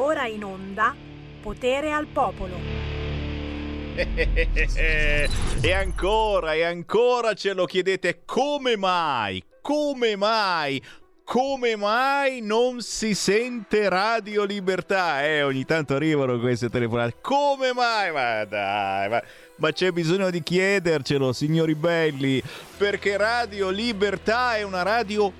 Ora in onda Potere al Popolo. e ancora, e ancora ce lo chiedete come mai? Come mai? come mai non si sente Radio Libertà? Eh, ogni tanto arrivano queste telefonate. Come mai? Ma dai, ma, ma c'è bisogno di chiedercelo, signori belli, perché Radio Libertà è una radio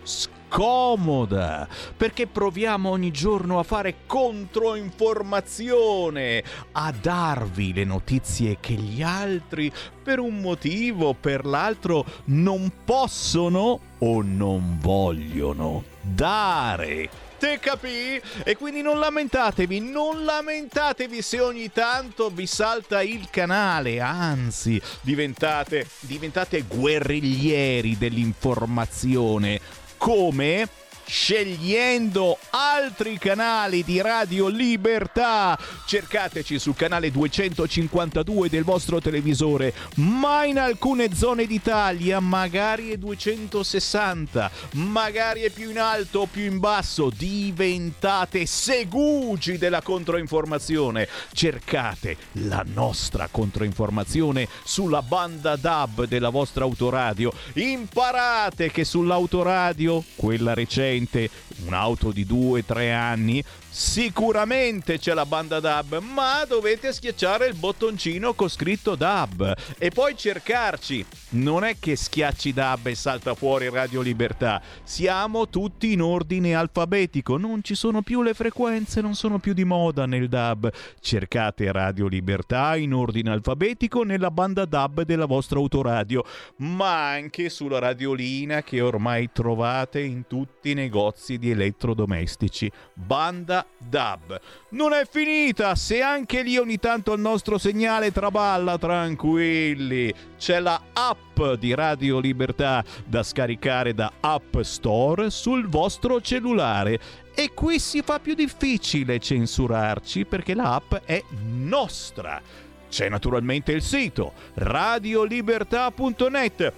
scomoda, perché proviamo ogni giorno a fare controinformazione, a darvi le notizie che gli altri per un motivo o per l'altro non possono o non vogliono dare. Te capì? E quindi non lamentatevi, non lamentatevi se ogni tanto vi salta il canale, anzi, diventate, diventate guerriglieri dell'informazione. Come? Scegliendo altri canali di Radio Libertà. Cercateci sul canale 252 del vostro televisore, ma in alcune zone d'Italia magari è 260, magari è più in alto o più in basso. Diventate segugi della controinformazione. Cercate la nostra controinformazione sulla banda DAB della vostra autoradio. Imparate che sull'autoradio, quella recente, sicuramente un'auto di 2-3 anni Sicuramente c'è la banda DAB, ma dovete schiacciare il bottoncino con scritto DAB e poi cercarci. Non è che schiacci DAB e salta fuori Radio Libertà. Siamo tutti in ordine alfabetico, non ci sono più le frequenze, non sono più di moda nel DAB. Cercate Radio Libertà in ordine alfabetico nella banda DAB della vostra autoradio, ma anche sulla radiolina che ormai trovate in tutti i negozi di elettrodomestici. Banda DAB. Non è finita, se anche lì ogni tanto il nostro segnale traballa, tranquilli. C'è la app di Radio Libertà da scaricare da App Store sul vostro cellulare. E qui si fa più difficile censurarci perché l'app è nostra. C'è naturalmente il sito radiolibertà.net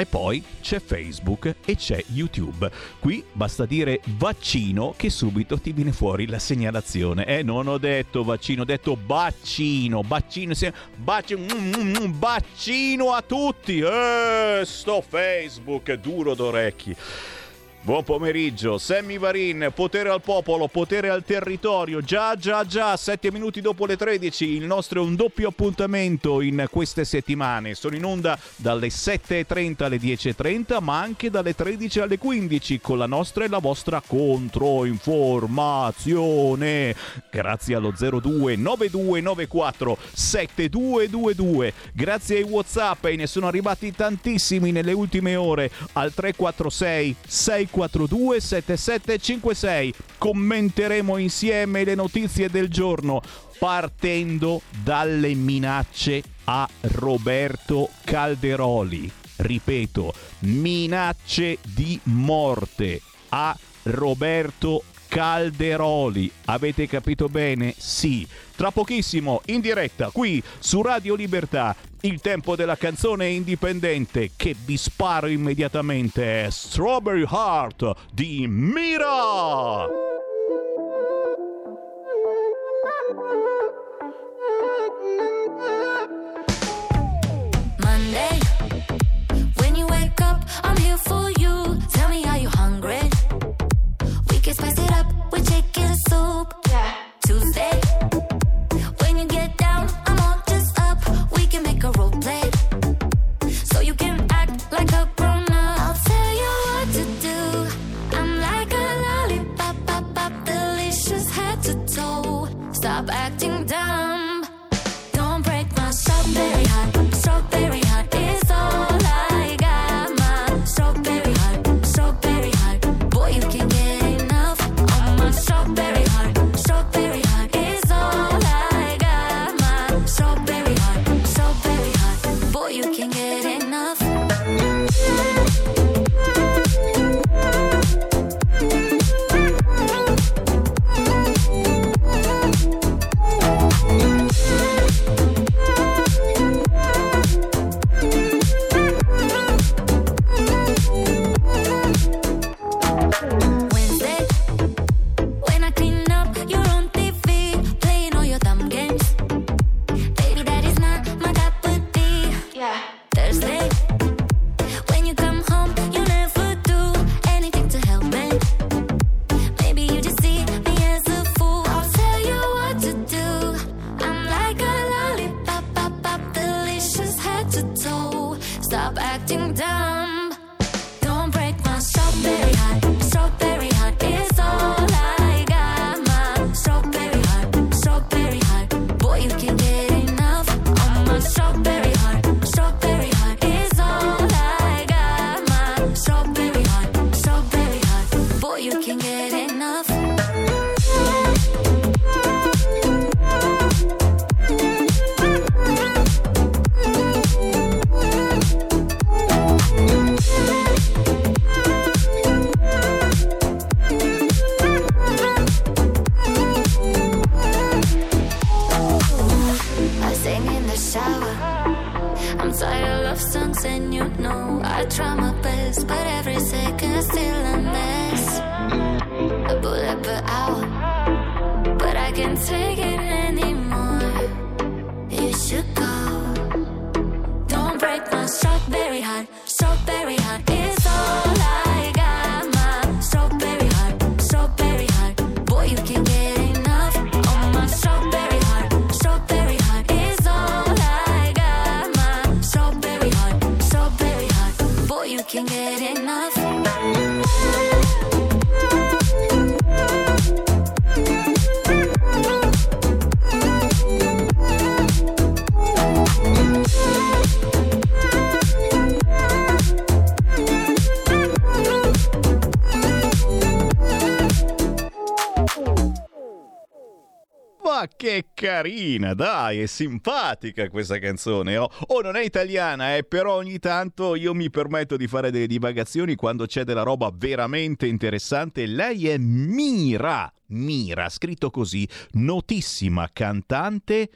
e poi c'è Facebook e c'è YouTube. Qui basta dire vaccino che subito ti viene fuori la segnalazione. Eh, non ho detto vaccino, ho detto bacino, bacino, bacino, mm, mm, mm, bacino a tutti. Eh, sto Facebook duro d'orecchi. Buon pomeriggio, Sammy Varin, potere al popolo, potere al territorio. Già, già, già, sette minuti dopo le 13. Il nostro è un doppio appuntamento in queste settimane. Sono in onda dalle 7.30 alle 10.30, ma anche dalle 13 alle 15 con la nostra e la vostra controinformazione. Grazie allo 02 9294 7222. Grazie ai WhatsApp e ne sono arrivati tantissimi nelle ultime ore al 346 6 642 7756. Commenteremo insieme le notizie del giorno partendo dalle minacce a Roberto Calderoli. Ripeto, minacce di morte a Roberto Calderoli. Avete capito bene? Sì. Tra pochissimo in diretta qui su Radio Libertà il tempo della canzone indipendente che vi sparo immediatamente è Strawberry Heart di Mira. Ma che carina, dai, è simpatica questa canzone. Oh, oh non è italiana, eh, però ogni tanto io mi permetto di fare delle divagazioni quando c'è della roba veramente interessante. Lei è Mira, Mira, scritto così, notissima cantante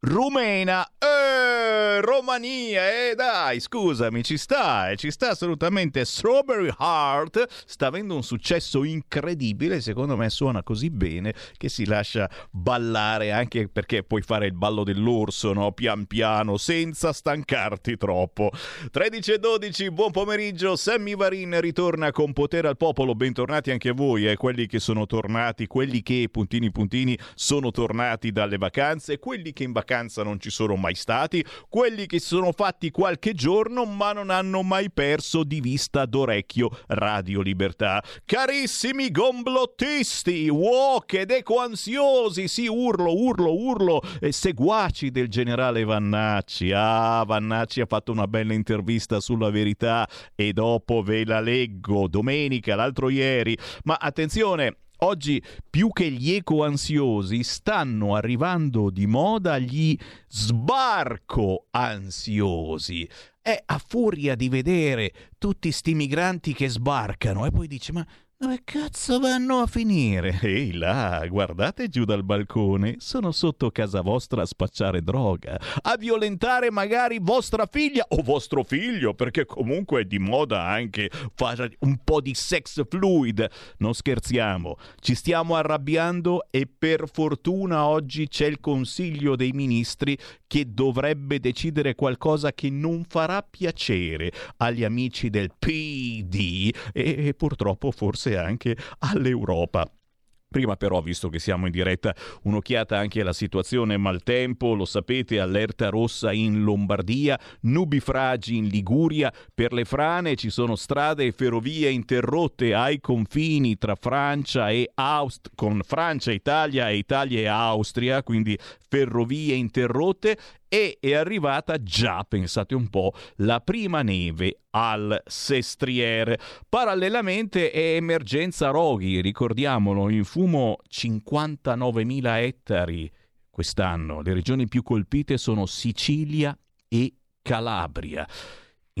rumena. Eh, Romania, eh dai, scusami, ci sta, eh, ci sta assolutamente. Strawberry Heart sta avendo un successo incredibile, secondo me suona così bene che si lascia ballare anche perché puoi fare il ballo dell'orso, no? Pian piano, senza stancarti troppo. 13 e 12, buon pomeriggio, Sammy Varin ritorna con Potere al Popolo, bentornati anche a voi, eh, quelli che sono tornati, quelli che, puntini puntini, sono tornati dalle vacanze, quelli che in vacanza vacanza non ci sono mai stati, quelli che si sono fatti qualche giorno ma non hanno mai perso di vista d'orecchio Radio Libertà. Carissimi gomblottisti, walk ed ecoansiosi, sì, urlo, urlo, urlo, e seguaci del generale Vannacci. Ah, Vannacci ha fatto una bella intervista sulla verità e dopo ve la leggo domenica, l'altro ieri. Ma attenzione, Oggi più che gli eco-ansiosi stanno arrivando di moda gli sbarco-ansiosi. È a furia di vedere tutti sti migranti che sbarcano e poi dice ma dove cazzo vanno a finire? Ehi là, guardate giù dal balcone, sono sotto casa vostra a spacciare droga, a violentare magari vostra figlia o vostro figlio, perché comunque è di moda anche fare un po' di sex fluid. Non scherziamo, ci stiamo arrabbiando e per fortuna oggi c'è il Consiglio dei Ministri che dovrebbe decidere qualcosa che non farà piacere agli amici del PD e, e purtroppo forse anche all'Europa. Prima però, visto che siamo in diretta, un'occhiata anche alla situazione maltempo, lo sapete, allerta rossa in Lombardia, nubifragi in Liguria, per le frane ci sono strade e ferrovie interrotte ai confini tra Francia e Aust- con Francia, Italia e Italia e Austria, quindi ferrovie interrotte e è arrivata già, pensate un po', la prima neve al Sestriere. Parallelamente è emergenza roghi, ricordiamolo, in fumo 59.000 ettari quest'anno. Le regioni più colpite sono Sicilia e Calabria.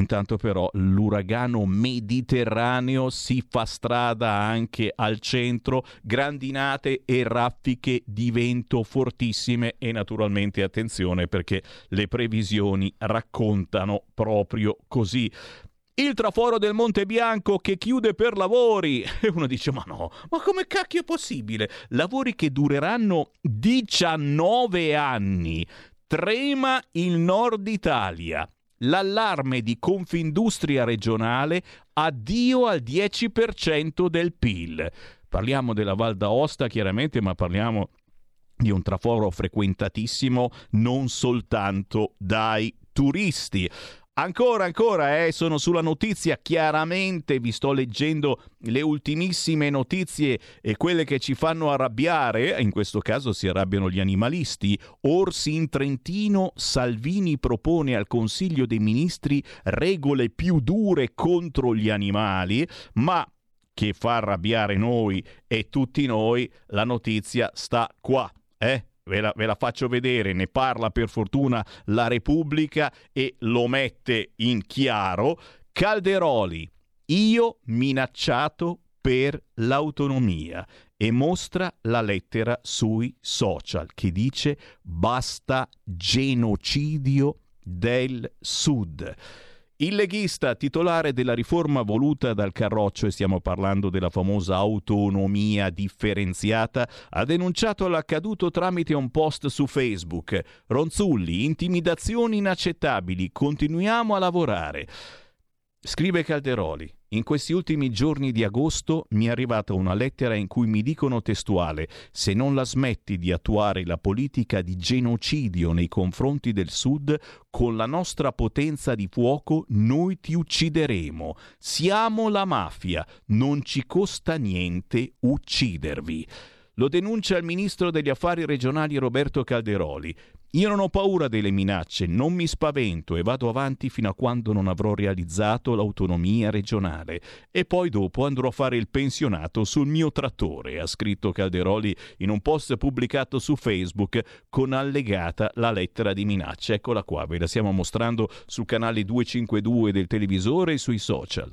Intanto però l'uragano mediterraneo si fa strada anche al centro, grandinate e raffiche di vento fortissime e naturalmente attenzione perché le previsioni raccontano proprio così il traforo del Monte Bianco che chiude per lavori. E uno dice: Ma no, ma come cacchio è possibile? Lavori che dureranno 19 anni. Trema il nord Italia l'allarme di Confindustria regionale addio al 10% del PIL. Parliamo della Val d'Aosta chiaramente, ma parliamo di un traforo frequentatissimo non soltanto dai turisti. Ancora, ancora, eh, sono sulla notizia, chiaramente vi sto leggendo le ultimissime notizie e quelle che ci fanno arrabbiare, in questo caso si arrabbiano gli animalisti. Orsi in Trentino, Salvini propone al Consiglio dei Ministri regole più dure contro gli animali, ma che fa arrabbiare noi e tutti noi, la notizia sta qua, eh? Ve la, ve la, faccio vedere, ne parla per fortuna la Repubblica e lo mette in chiaro. Calderoli, io minacciato per l'autonomia e mostra la lettera sui social che dice basta genocidio del Sud. Il leghista titolare della riforma voluta dal Carroccio, e stiamo parlando della famosa autonomia differenziata, ha denunciato l'accaduto tramite un post su Facebook. Ronzulli, intimidazioni inaccettabili, continuiamo a lavorare. Scrive Calderoli. In questi ultimi giorni di agosto mi è arrivata una lettera in cui mi dicono testuale se non la smetti di attuare la politica di genocidio nei confronti del Sud, con la nostra potenza di fuoco noi ti uccideremo. Siamo la mafia, non ci costa niente uccidervi. Lo denuncia il ministro degli affari regionali Roberto Calderoli. Io non ho paura delle minacce, non mi spavento e vado avanti fino a quando non avrò realizzato l'autonomia regionale. E poi dopo andrò a fare il pensionato sul mio trattore, ha scritto Calderoli in un post pubblicato su Facebook con allegata la lettera di minaccia. Eccola qua, ve la stiamo mostrando sul canale 252 del televisore e sui social.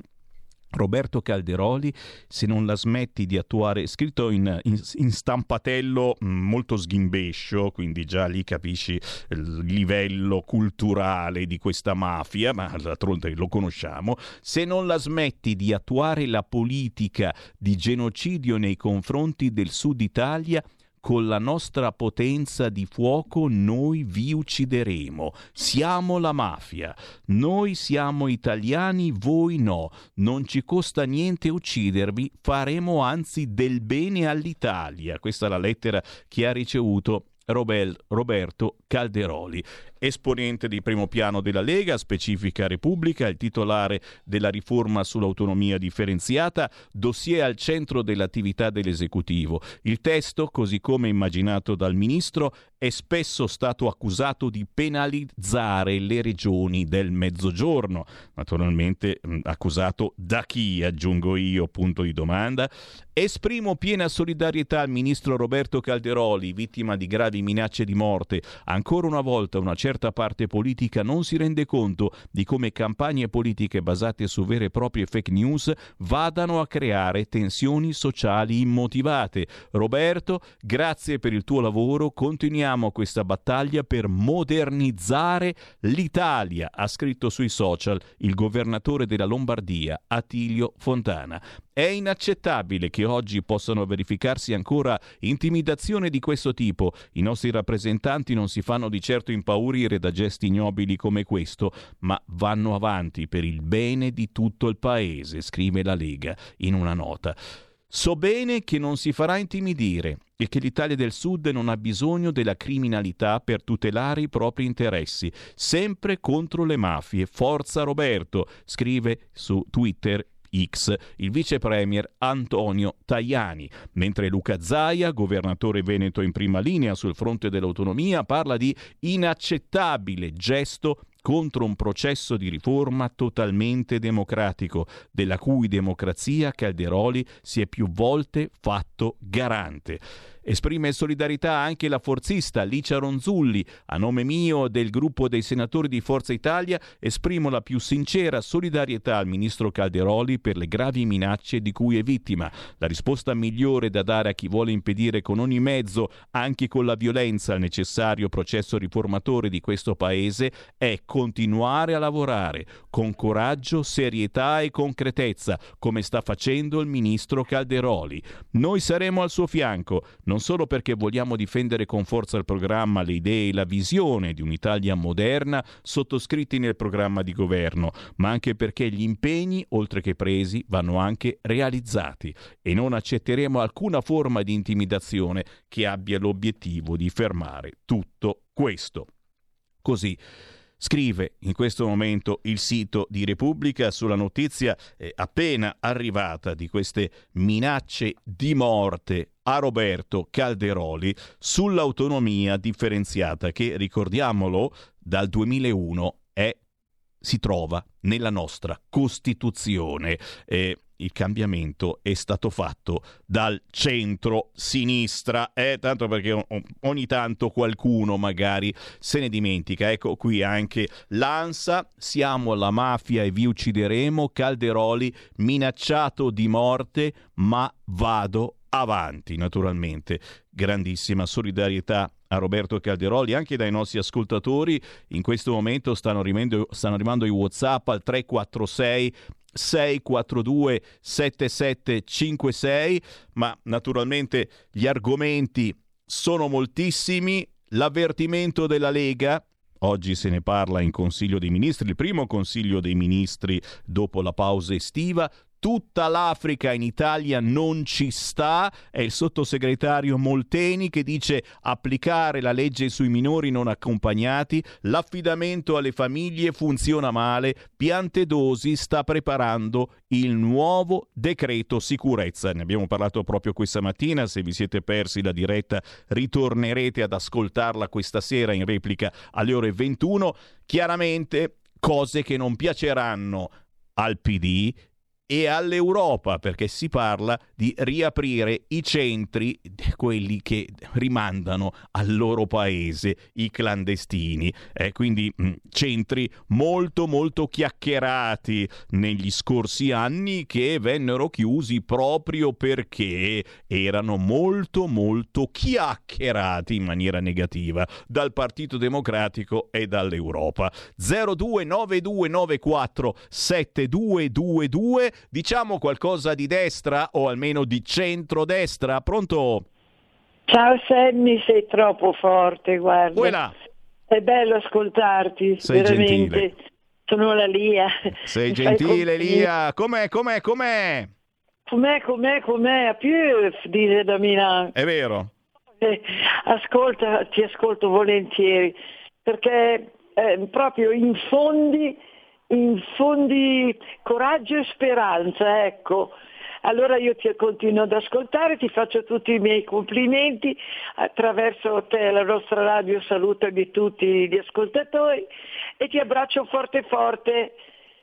Roberto Calderoli, se non la smetti di attuare, scritto in, in, in, stampatello mm, molto sghimbescio, quindi già lì capisci il livello culturale di questa mafia, ma d'altronde lo conosciamo, se non la smetti di attuare la politica di genocidio nei confronti del Sud Italia, con la nostra potenza di fuoco noi vi uccideremo. Siamo la mafia. Noi siamo italiani, voi no. Non ci costa niente uccidervi, faremo anzi del bene all'Italia. Questa è la lettera che ha ricevuto Robel, Roberto Calderoli esponente di primo piano della Lega, specifica Repubblica, il titolare della riforma sull'autonomia differenziata, dossier al centro dell'attività dell'esecutivo. Il testo, così come immaginato dal ministro, è spesso stato accusato di penalizzare le regioni del mezzogiorno. Naturalmente accusato da chi, aggiungo io, punto di domanda. Esprimo piena solidarietà al ministro Roberto Calderoli, vittima di gravi minacce di morte. Ancora una volta una certa certa parte politica non si rende conto di come campagne politiche basate su vere e proprie fake news vadano a creare tensioni sociali immotivate. Roberto, grazie per il tuo lavoro, continuiamo questa battaglia per modernizzare l'Italia, ha scritto sui social il governatore della Lombardia, Attilio Fontana. È inaccettabile che oggi possano verificarsi ancora intimidazioni di questo tipo. I nostri rappresentanti non si fanno di certo impaurire da gesti ignobili come questo, ma vanno avanti per il bene di tutto il paese, scrive la Lega in una nota. So bene che non si farà intimidire e che l'Italia del Sud non ha bisogno della criminalità per tutelare i propri interessi, sempre contro le mafie. Forza Roberto, scrive su Twitter X il vice premier Antonio Tajani, mentre Luca Zaia, governatore veneto in prima linea sul fronte dell'autonomia, parla di inaccettabile gesto contro un processo di riforma totalmente democratico, della cui democrazia Calderoli si è più volte fatto garante. Esprime solidarietà anche la forzista Licia Ronzulli. A nome mio e del gruppo dei senatori di Forza Italia esprimo la più sincera solidarietà al ministro Calderoli per le gravi minacce di cui è vittima. La risposta migliore da dare a chi vuole impedire con ogni mezzo, anche con la violenza, il necessario processo riformatore di questo Paese è continuare a lavorare con coraggio, serietà e concretezza, come sta facendo il ministro Calderoli. Noi saremo al suo fianco. Non non solo perché vogliamo difendere con forza il programma, le idee e la visione di un'Italia moderna sottoscritti nel programma di governo, ma anche perché gli impegni, oltre che presi, vanno anche realizzati e non accetteremo alcuna forma di intimidazione che abbia l'obiettivo di fermare tutto questo. Così Scrive in questo momento il sito di Repubblica sulla notizia appena arrivata di queste minacce di morte a Roberto Calderoli sull'autonomia differenziata che, ricordiamolo, dal 2001 è, si trova nella nostra Costituzione. Eh, il cambiamento è stato fatto dal centro-sinistra, eh, tanto perché ogni tanto qualcuno magari se ne dimentica. Ecco qui anche l'ANSA, siamo la mafia e vi uccideremo, Calderoli minacciato di morte, ma vado avanti naturalmente. Grandissima solidarietà a Roberto Calderoli, anche dai nostri ascoltatori. In questo momento stanno, rimendo, stanno arrivando i WhatsApp al 346 642 7756, ma naturalmente gli argomenti sono moltissimi. L'avvertimento della Lega, Oggi se ne parla in Consiglio dei Ministri, il primo Consiglio dei Ministri dopo la pausa estiva. Tutta l'Africa in Italia non ci sta, è il sottosegretario Molteni che dice applicare la legge sui minori non accompagnati, l'affidamento alle famiglie funziona male, Piantedosi sta preparando il nuovo decreto sicurezza. Ne abbiamo parlato proprio questa mattina, se vi siete persi la diretta ritornerete ad ascoltarla questa sera in replica alle ore 21. Chiaramente cose che non piaceranno al PD e all'Europa, perché si parla di riaprire i centri, quelli che rimandano al loro paese i clandestini. Eh, quindi mh, mm, centri molto molto chiacchierati negli scorsi anni che vennero chiusi proprio perché erano molto molto chiacchierati in maniera negativa dal Partito Democratico e dall'Europa. 029294 7222 Diciamo qualcosa di destra o almeno di centrodestra. Pronto? Ciao Sammy, sei troppo forte, guarda. Quella. È bello ascoltarti, sei veramente. Gentile. Sono la Lia. Sei gentile Lia. Com'è, com'è, com'è? Com'è, com'è, com'è? A più dice da Milano. È vero. Eh, ascolta, ti ascolto volentieri, perché eh, proprio in fondi infondi coraggio e speranza, ecco. Allora io ti continuo ad ascoltare, ti faccio tutti i miei complimenti, attraverso te la nostra radio saluta di tutti gli ascoltatori e ti abbraccio forte forte.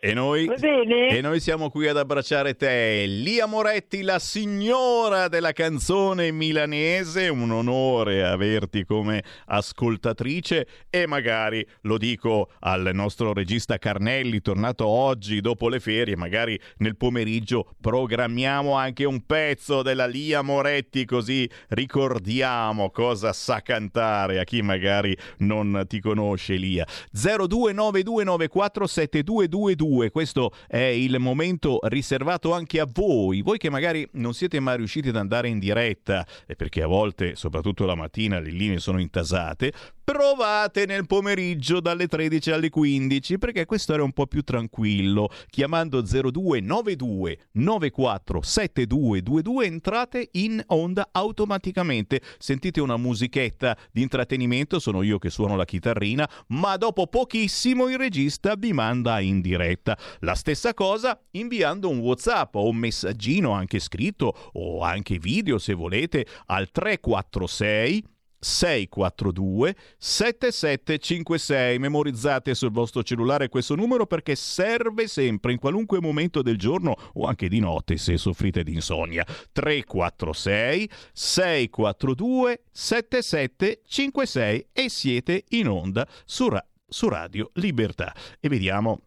E noi, e noi, siamo qui ad abbracciare te, Lia Moretti, la signora della canzone milanese. Un onore averti come ascoltatrice e magari lo dico al nostro regista Carnelli, tornato oggi dopo le ferie, magari nel pomeriggio programmiamo anche un pezzo della Lia Moretti così ricordiamo cosa sa cantare a chi magari non ti conosce Lia. 0292947222 2. Questo è il momento riservato anche a voi, voi che magari non siete mai riusciti ad andare in diretta, perché a volte, soprattutto la mattina, le linee sono intasate, provate nel pomeriggio dalle 13 alle 15 perché questo era un po' più tranquillo. Chiamando 0292 94 7222 entrate in onda automaticamente. Sentite una musichetta di intrattenimento sono io che suono la chitarrina ma dopo pochissimo il regista vi manda in diretta la stessa cosa inviando un whatsapp o un messaggino anche scritto o anche video se volete al 346 642 7756. Memorizzate sul vostro cellulare questo numero perché serve sempre in qualunque momento del giorno o anche di notte se soffrite di insonnia. 346 642 7756 e siete in onda su, ra- su Radio Libertà. E vediamo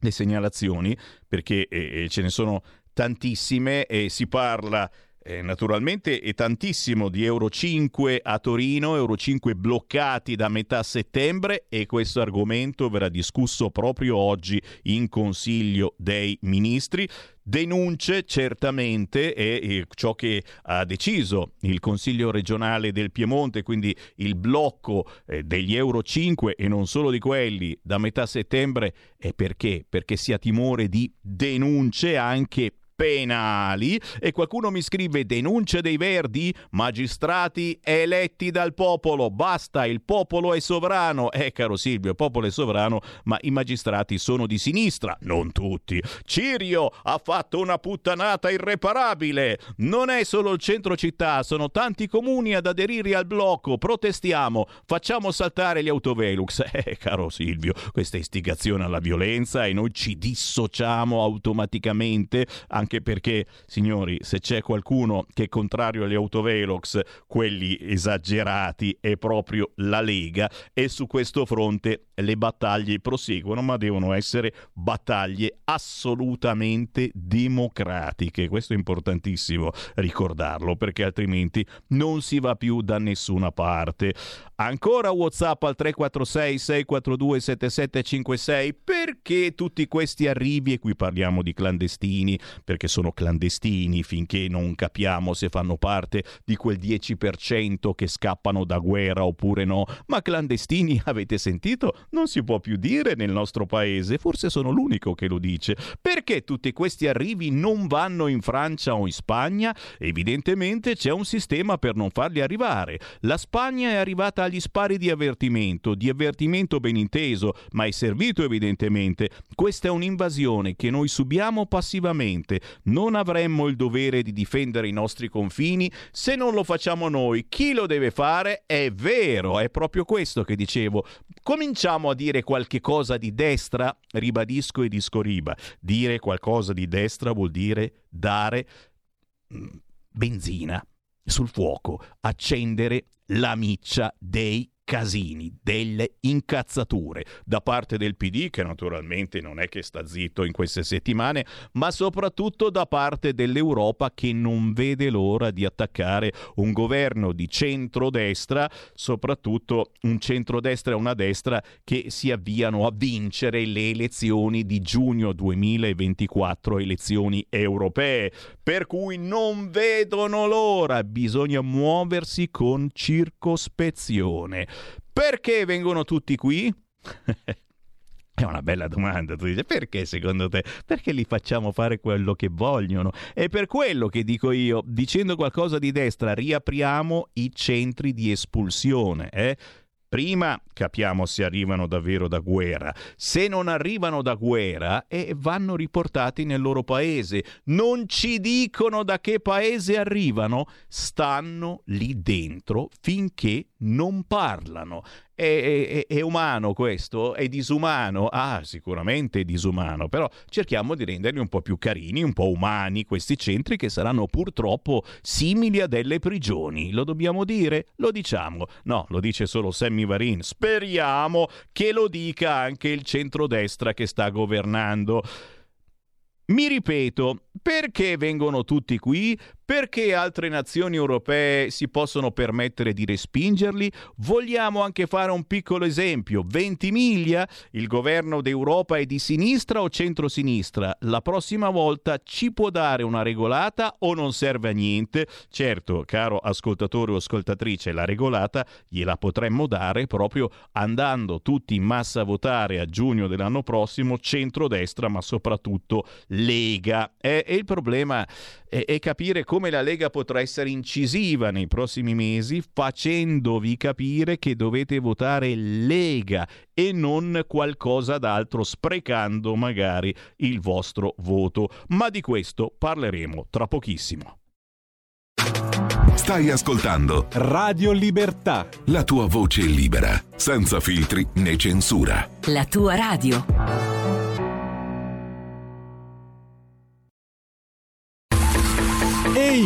le segnalazioni perché eh, ce ne sono tantissime e si parla eh, naturalmente è tantissimo di Euro 5 a Torino, Euro 5 bloccati da metà settembre e questo argomento verrà discusso proprio oggi in Consiglio dei Ministri. Denunce certamente è ciò che ha deciso il Consiglio regionale del Piemonte, quindi il blocco eh, degli Euro 5 e non solo di quelli da metà settembre è perché? Perché si ha timore di denunce anche penali e qualcuno mi scrive denuncia dei verdi, magistrati eletti dal popolo, basta, il popolo è sovrano. Eh caro Silvio, il popolo è sovrano, ma i magistrati sono di sinistra, non tutti. Cirio ha fatto una puttanata irreparabile. Non è solo il centro città, sono tanti comuni ad aderire al blocco. Protestiamo, facciamo saltare gli autovelux. Eh caro Silvio, questa istigazione alla violenza e noi ci dissociamo automaticamente anche anche perché, signori, se c'è qualcuno che è contrario agli autovelox, quelli esagerati, è proprio la Lega e su questo fronte le battaglie proseguono, ma devono essere battaglie assolutamente democratiche. Questo è importantissimo ricordarlo perché altrimenti non si va più da nessuna parte. Ancora WhatsApp al 346 642 7756 perché tutti questi arrivi e qui parliamo di clandestini, perché perché sono clandestini finché non capiamo se fanno parte di quel 10% che scappano da guerra oppure no, ma clandestini avete sentito? Non si può più dire nel nostro paese, forse sono l'unico che lo dice. Perché tutti questi arrivi non vanno in Francia o in Spagna? Evidentemente c'è un sistema per non farli arrivare. La Spagna è arrivata agli spari di avvertimento, di avvertimento ben inteso, ma è servito evidentemente. Questa è un'invasione che noi subiamo passivamente. Non avremmo il dovere di difendere i nostri confini se non lo facciamo noi. Chi lo deve fare? È vero, è proprio questo che dicevo. Cominciamo a dire qualche cosa di destra, ribadisco e discoriba. Dire qualcosa di destra vuol dire dare mm, benzina sul fuoco, accendere la miccia dei casini, delle incazzature da parte del PD, che naturalmente non è che sta zitto in queste settimane, ma soprattutto da parte dell'Europa che non vede l'ora di attaccare un governo di centrodestra, soprattutto un centrodestra e una destra che si avviano a vincere le elezioni di giugno 2024, elezioni europee, per cui non vedono l'ora, bisogna muoversi con circospezione. Perché vengono tutti qui? È una bella domanda, tu dici perché secondo te? Perché li facciamo fare quello che vogliono? È per quello che dico io, dicendo qualcosa di destra, riapriamo i centri di espulsione. Eh? Prima capiamo se arrivano davvero da guerra. Se non arrivano da guerra, eh, vanno riportati nel loro paese. Non ci dicono da che paese arrivano, stanno lì dentro finché non parlano. È, è, è, umano questo? È disumano? Ah, sicuramente è disumano, però cerchiamo di renderli un po' più carini, un po' umani questi centri che saranno purtroppo simili a delle prigioni. Lo dobbiamo dire? Lo diciamo. No, lo dice solo Sammy Varin. Speriamo che lo dica anche il centrodestra che sta governando. Mi ripeto, perché vengono tutti qui? Perché altre nazioni europee si possono permettere di respingerli? Vogliamo anche fare un piccolo esempio. Ventimiglia, il governo d'Europa è di sinistra o centrosinistra? La prossima volta ci può dare una regolata o non serve a niente? Certo, caro ascoltatore o ascoltatrice, la regolata gliela potremmo dare proprio andando tutti in massa a votare a giugno dell'anno prossimo centrodestra, ma soprattutto Lega. E, e il problema è, è capire come la Lega potrà essere incisiva nei prossimi mesi facendovi capire che dovete votare Lega e non qualcosa d'altro, sprecando magari il vostro voto. Ma di questo parleremo tra pochissimo. Stai ascoltando Radio Libertà. La tua voce libera, senza filtri né censura. La tua radio.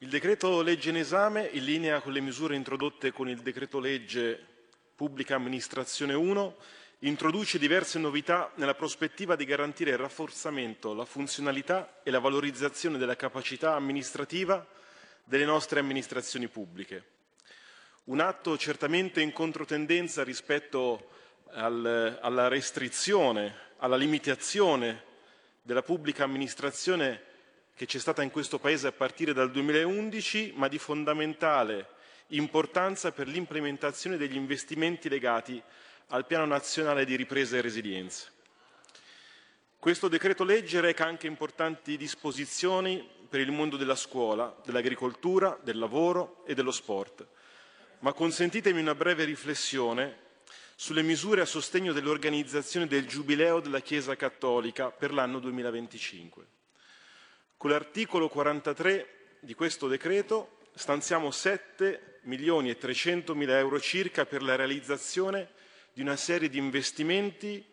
Il decreto legge in esame, in linea con le misure introdotte con il decreto legge Pubblica Amministrazione 1, introduce diverse novità nella prospettiva di garantire il rafforzamento, la funzionalità e la valorizzazione della capacità amministrativa delle nostre amministrazioni pubbliche. Un atto certamente in controtendenza rispetto al, alla restrizione, alla limitazione della pubblica amministrazione che c'è stata in questo Paese a partire dal 2011, ma di fondamentale importanza per l'implementazione degli investimenti legati al Piano Nazionale di Ripresa e Resilienza. Questo decreto legge reca anche importanti disposizioni per il mondo della scuola, dell'agricoltura, del lavoro e dello sport. Ma consentitemi una breve riflessione sulle misure a sostegno dell'organizzazione del Giubileo della Chiesa Cattolica per l'anno 2025. Con l'articolo 43 di questo decreto stanziamo 7 milioni e 300 mila euro circa per la realizzazione di una serie di investimenti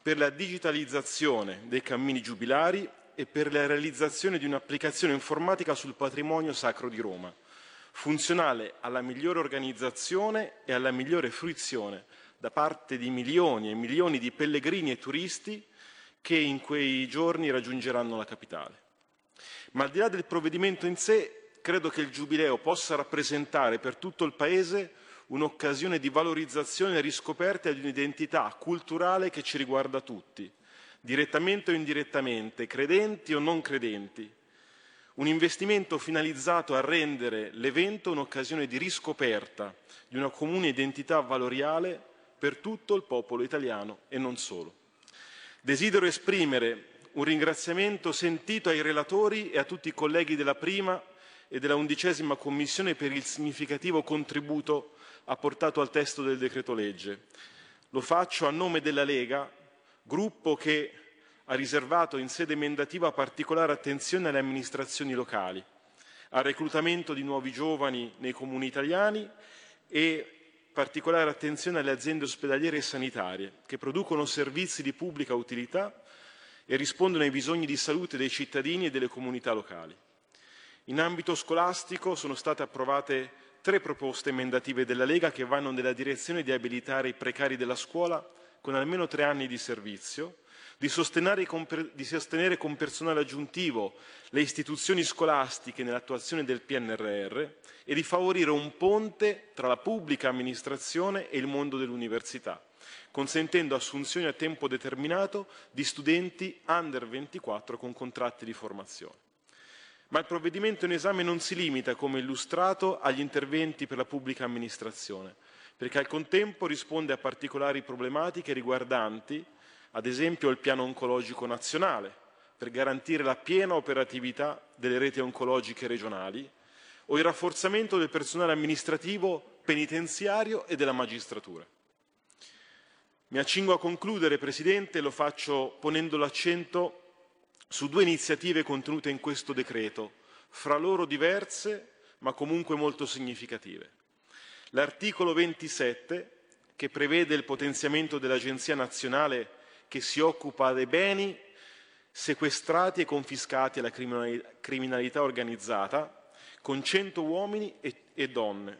per la digitalizzazione dei cammini giubilari e per la realizzazione di un'applicazione informatica sul patrimonio sacro di Roma, funzionale alla migliore organizzazione e alla migliore fruizione da parte di milioni e milioni di pellegrini e turisti che in quei giorni raggiungeranno la capitale. Ma al di là del provvedimento in sé, credo che il Giubileo possa rappresentare per tutto il Paese un'occasione di valorizzazione e riscoperta di un'identità culturale che ci riguarda tutti, direttamente o indirettamente, credenti o non credenti. Un investimento finalizzato a rendere l'evento un'occasione di riscoperta di una comune identità valoriale per tutto il popolo italiano e non solo. Desidero esprimere un ringraziamento sentito ai relatori e a tutti i colleghi della prima e della undicesima commissione per il significativo contributo apportato al testo del decreto legge. Lo faccio a nome della Lega, gruppo che ha riservato in sede emendativa particolare attenzione alle amministrazioni locali, al reclutamento di nuovi giovani nei comuni italiani e particolare attenzione alle aziende ospedaliere e sanitarie che producono servizi di pubblica utilità e rispondono ai bisogni di salute dei cittadini e delle comunità locali. In ambito scolastico sono state approvate tre proposte emendative della Lega che vanno nella direzione di abilitare i precari della scuola con almeno tre anni di servizio, di sostenere con, di sostenere con personale aggiuntivo le istituzioni scolastiche nell'attuazione del PNRR e di favorire un ponte tra la pubblica amministrazione e il mondo dell'università, consentendo assunzioni a tempo determinato di studenti under 24 con contratti di formazione. Ma il provvedimento in esame non si limita, come illustrato, agli interventi per la pubblica amministrazione, perché al contempo risponde a particolari problematiche riguardanti, ad esempio, il piano oncologico nazionale, per garantire la piena operatività delle reti oncologiche regionali, o il rafforzamento del personale amministrativo penitenziario e della magistratura. Mi accingo a concludere, Presidente, lo faccio ponendo l'accento su due iniziative contenute in questo decreto, fra loro diverse ma comunque molto significative. L'articolo 27, che prevede il potenziamento dell'Agenzia nazionale che si occupa dei beni sequestrati e confiscati alla criminalità organizzata, con 100 uomini e donne,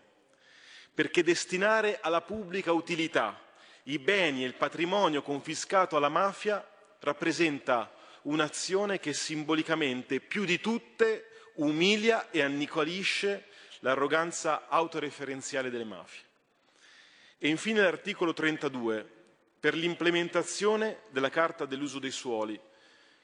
perché destinare alla pubblica utilità i beni e il patrimonio confiscato alla mafia rappresenta un'azione che simbolicamente più di tutte umilia e annicolisce l'arroganza autoreferenziale delle mafie. E infine l'articolo 32 per l'implementazione della Carta dell'uso dei suoli,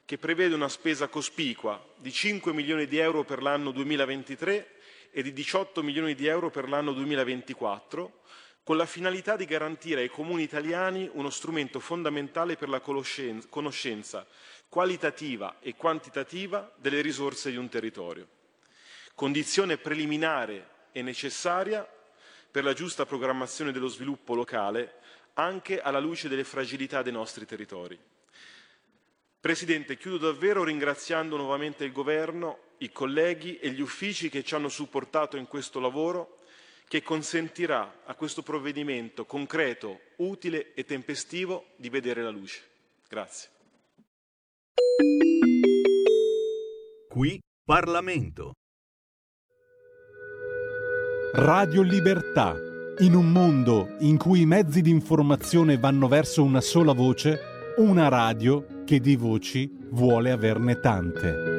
che prevede una spesa cospicua di 5 milioni di euro per l'anno 2023 e di 18 milioni di euro per l'anno 2024, con la finalità di garantire ai comuni italiani uno strumento fondamentale per la conoscenza qualitativa e quantitativa delle risorse di un territorio, condizione preliminare e necessaria per la giusta programmazione dello sviluppo locale anche alla luce delle fragilità dei nostri territori. Presidente, chiudo davvero ringraziando nuovamente il Governo, i colleghi e gli uffici che ci hanno supportato in questo lavoro che consentirà a questo provvedimento concreto, utile e tempestivo di vedere la luce. Grazie. Qui Parlamento. Radio Libertà. In un mondo in cui i mezzi di informazione vanno verso una sola voce, una radio che di voci vuole averne tante.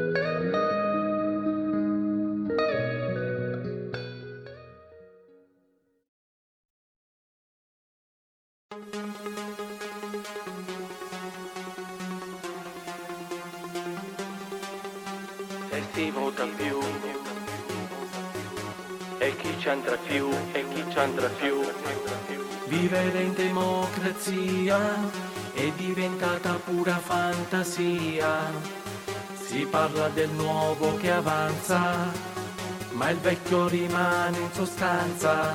Fantasia si parla del nuovo che avanza ma il vecchio rimane in sostanza.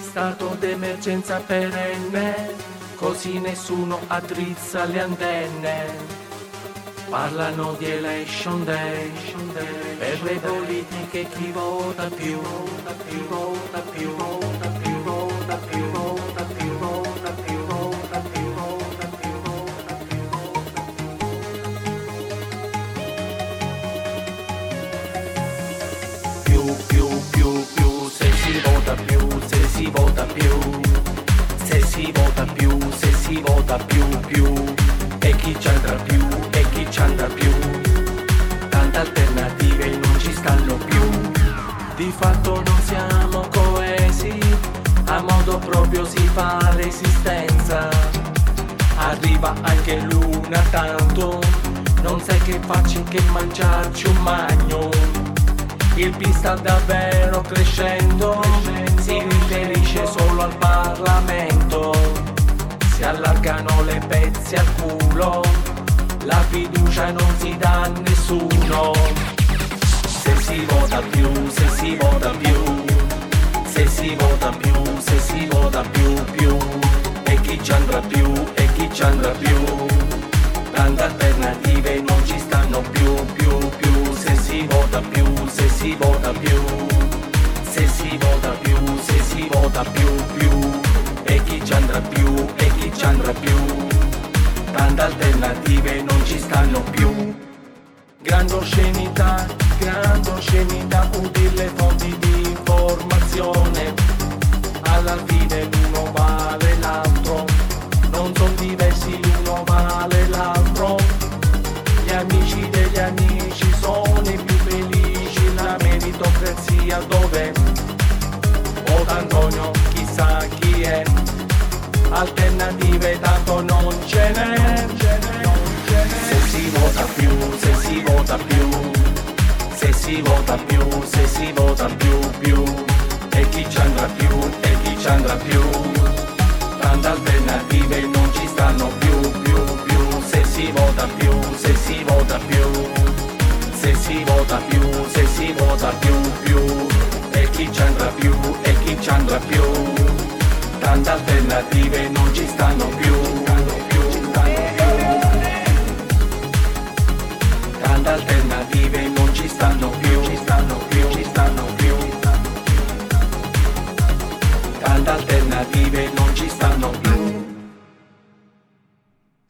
Stato d'emergenza perenne così nessuno addrizza le antenne. Parlano di election day, per le politiche chi vota più, vota più, vota si vota più, se si vota più, se si vota più, più, e chi ci andrà più, e chi ci andrà più, tante alternative non ci stanno più, di fatto non siamo coesi, a modo proprio si fa resistenza, arriva anche l'una tanto, non sai che facci che mangiarci un magno. Il P sta davvero crescendo, al Parlamento, si allargano le pezze al culo, la fiducia non si dà a nessuno. Se si vota più, se si vota più, se si vota più, se si vota più, più, e chi ci andrà più, e chi ci andrà più, tante alternative non ci stanno più, più, più, se si vota più, se si vota più, si vota più, se si vota più, più, e chi ci andrà più, e chi ci andrà più, tante alternative non ci stanno più. Grande oscenità, grande oscenità, utile fonti di informazione, alla fine l'uno vale l'altro, non sono diversi l'uno vale l'altro, gli amici degli amici sono i più felici, la meritocrazia dov'è? Antonio, chissà chi è, alternative tanto non ce n'è, se si vota più, se si vota più, se si vota più, se si vota più, più, e chi ci andrà più, e chi ci andrà più, tante alternative non ci stanno più, più, più, se si vota più, se si vota più, se si vota più, se si vota più, più, chi ci andrà più, e chi ci andrà più, tante alternative non ci stanno più. Tante alternative non ci stanno più,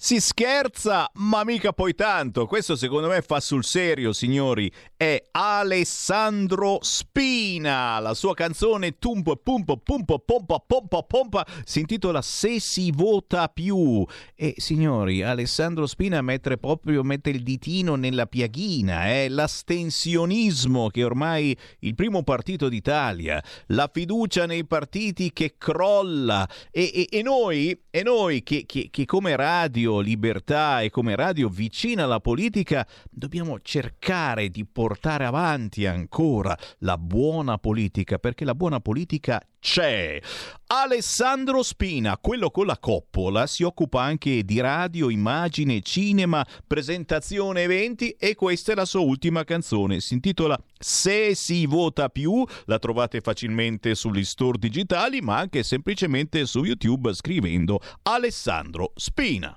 Si scherza, ma mica poi tanto. Questo secondo me fa sul serio, signori. È Alessandro Spina. La sua canzone Tumpo Pumpo Pumpo Pompa Pompa Pompa si intitola Se si vota più. E signori, Alessandro Spina mette proprio mette il ditino nella piaghina. È l'astensionismo che ormai il primo partito d'Italia, la fiducia nei partiti che crolla. E, e- e noi, e noi che- che- che come radio Libertà e come radio vicina alla politica dobbiamo cercare di portare avanti ancora la buona politica, perché la buona politica c'è. Alessandro Spina, quello con la coppola, si occupa anche di radio, immagine, cinema, presentazione, eventi e questa è la sua ultima canzone. Si intitola Se si vota più, la trovate facilmente sugli store digitali, ma anche semplicemente su YouTube scrivendo Alessandro Spina.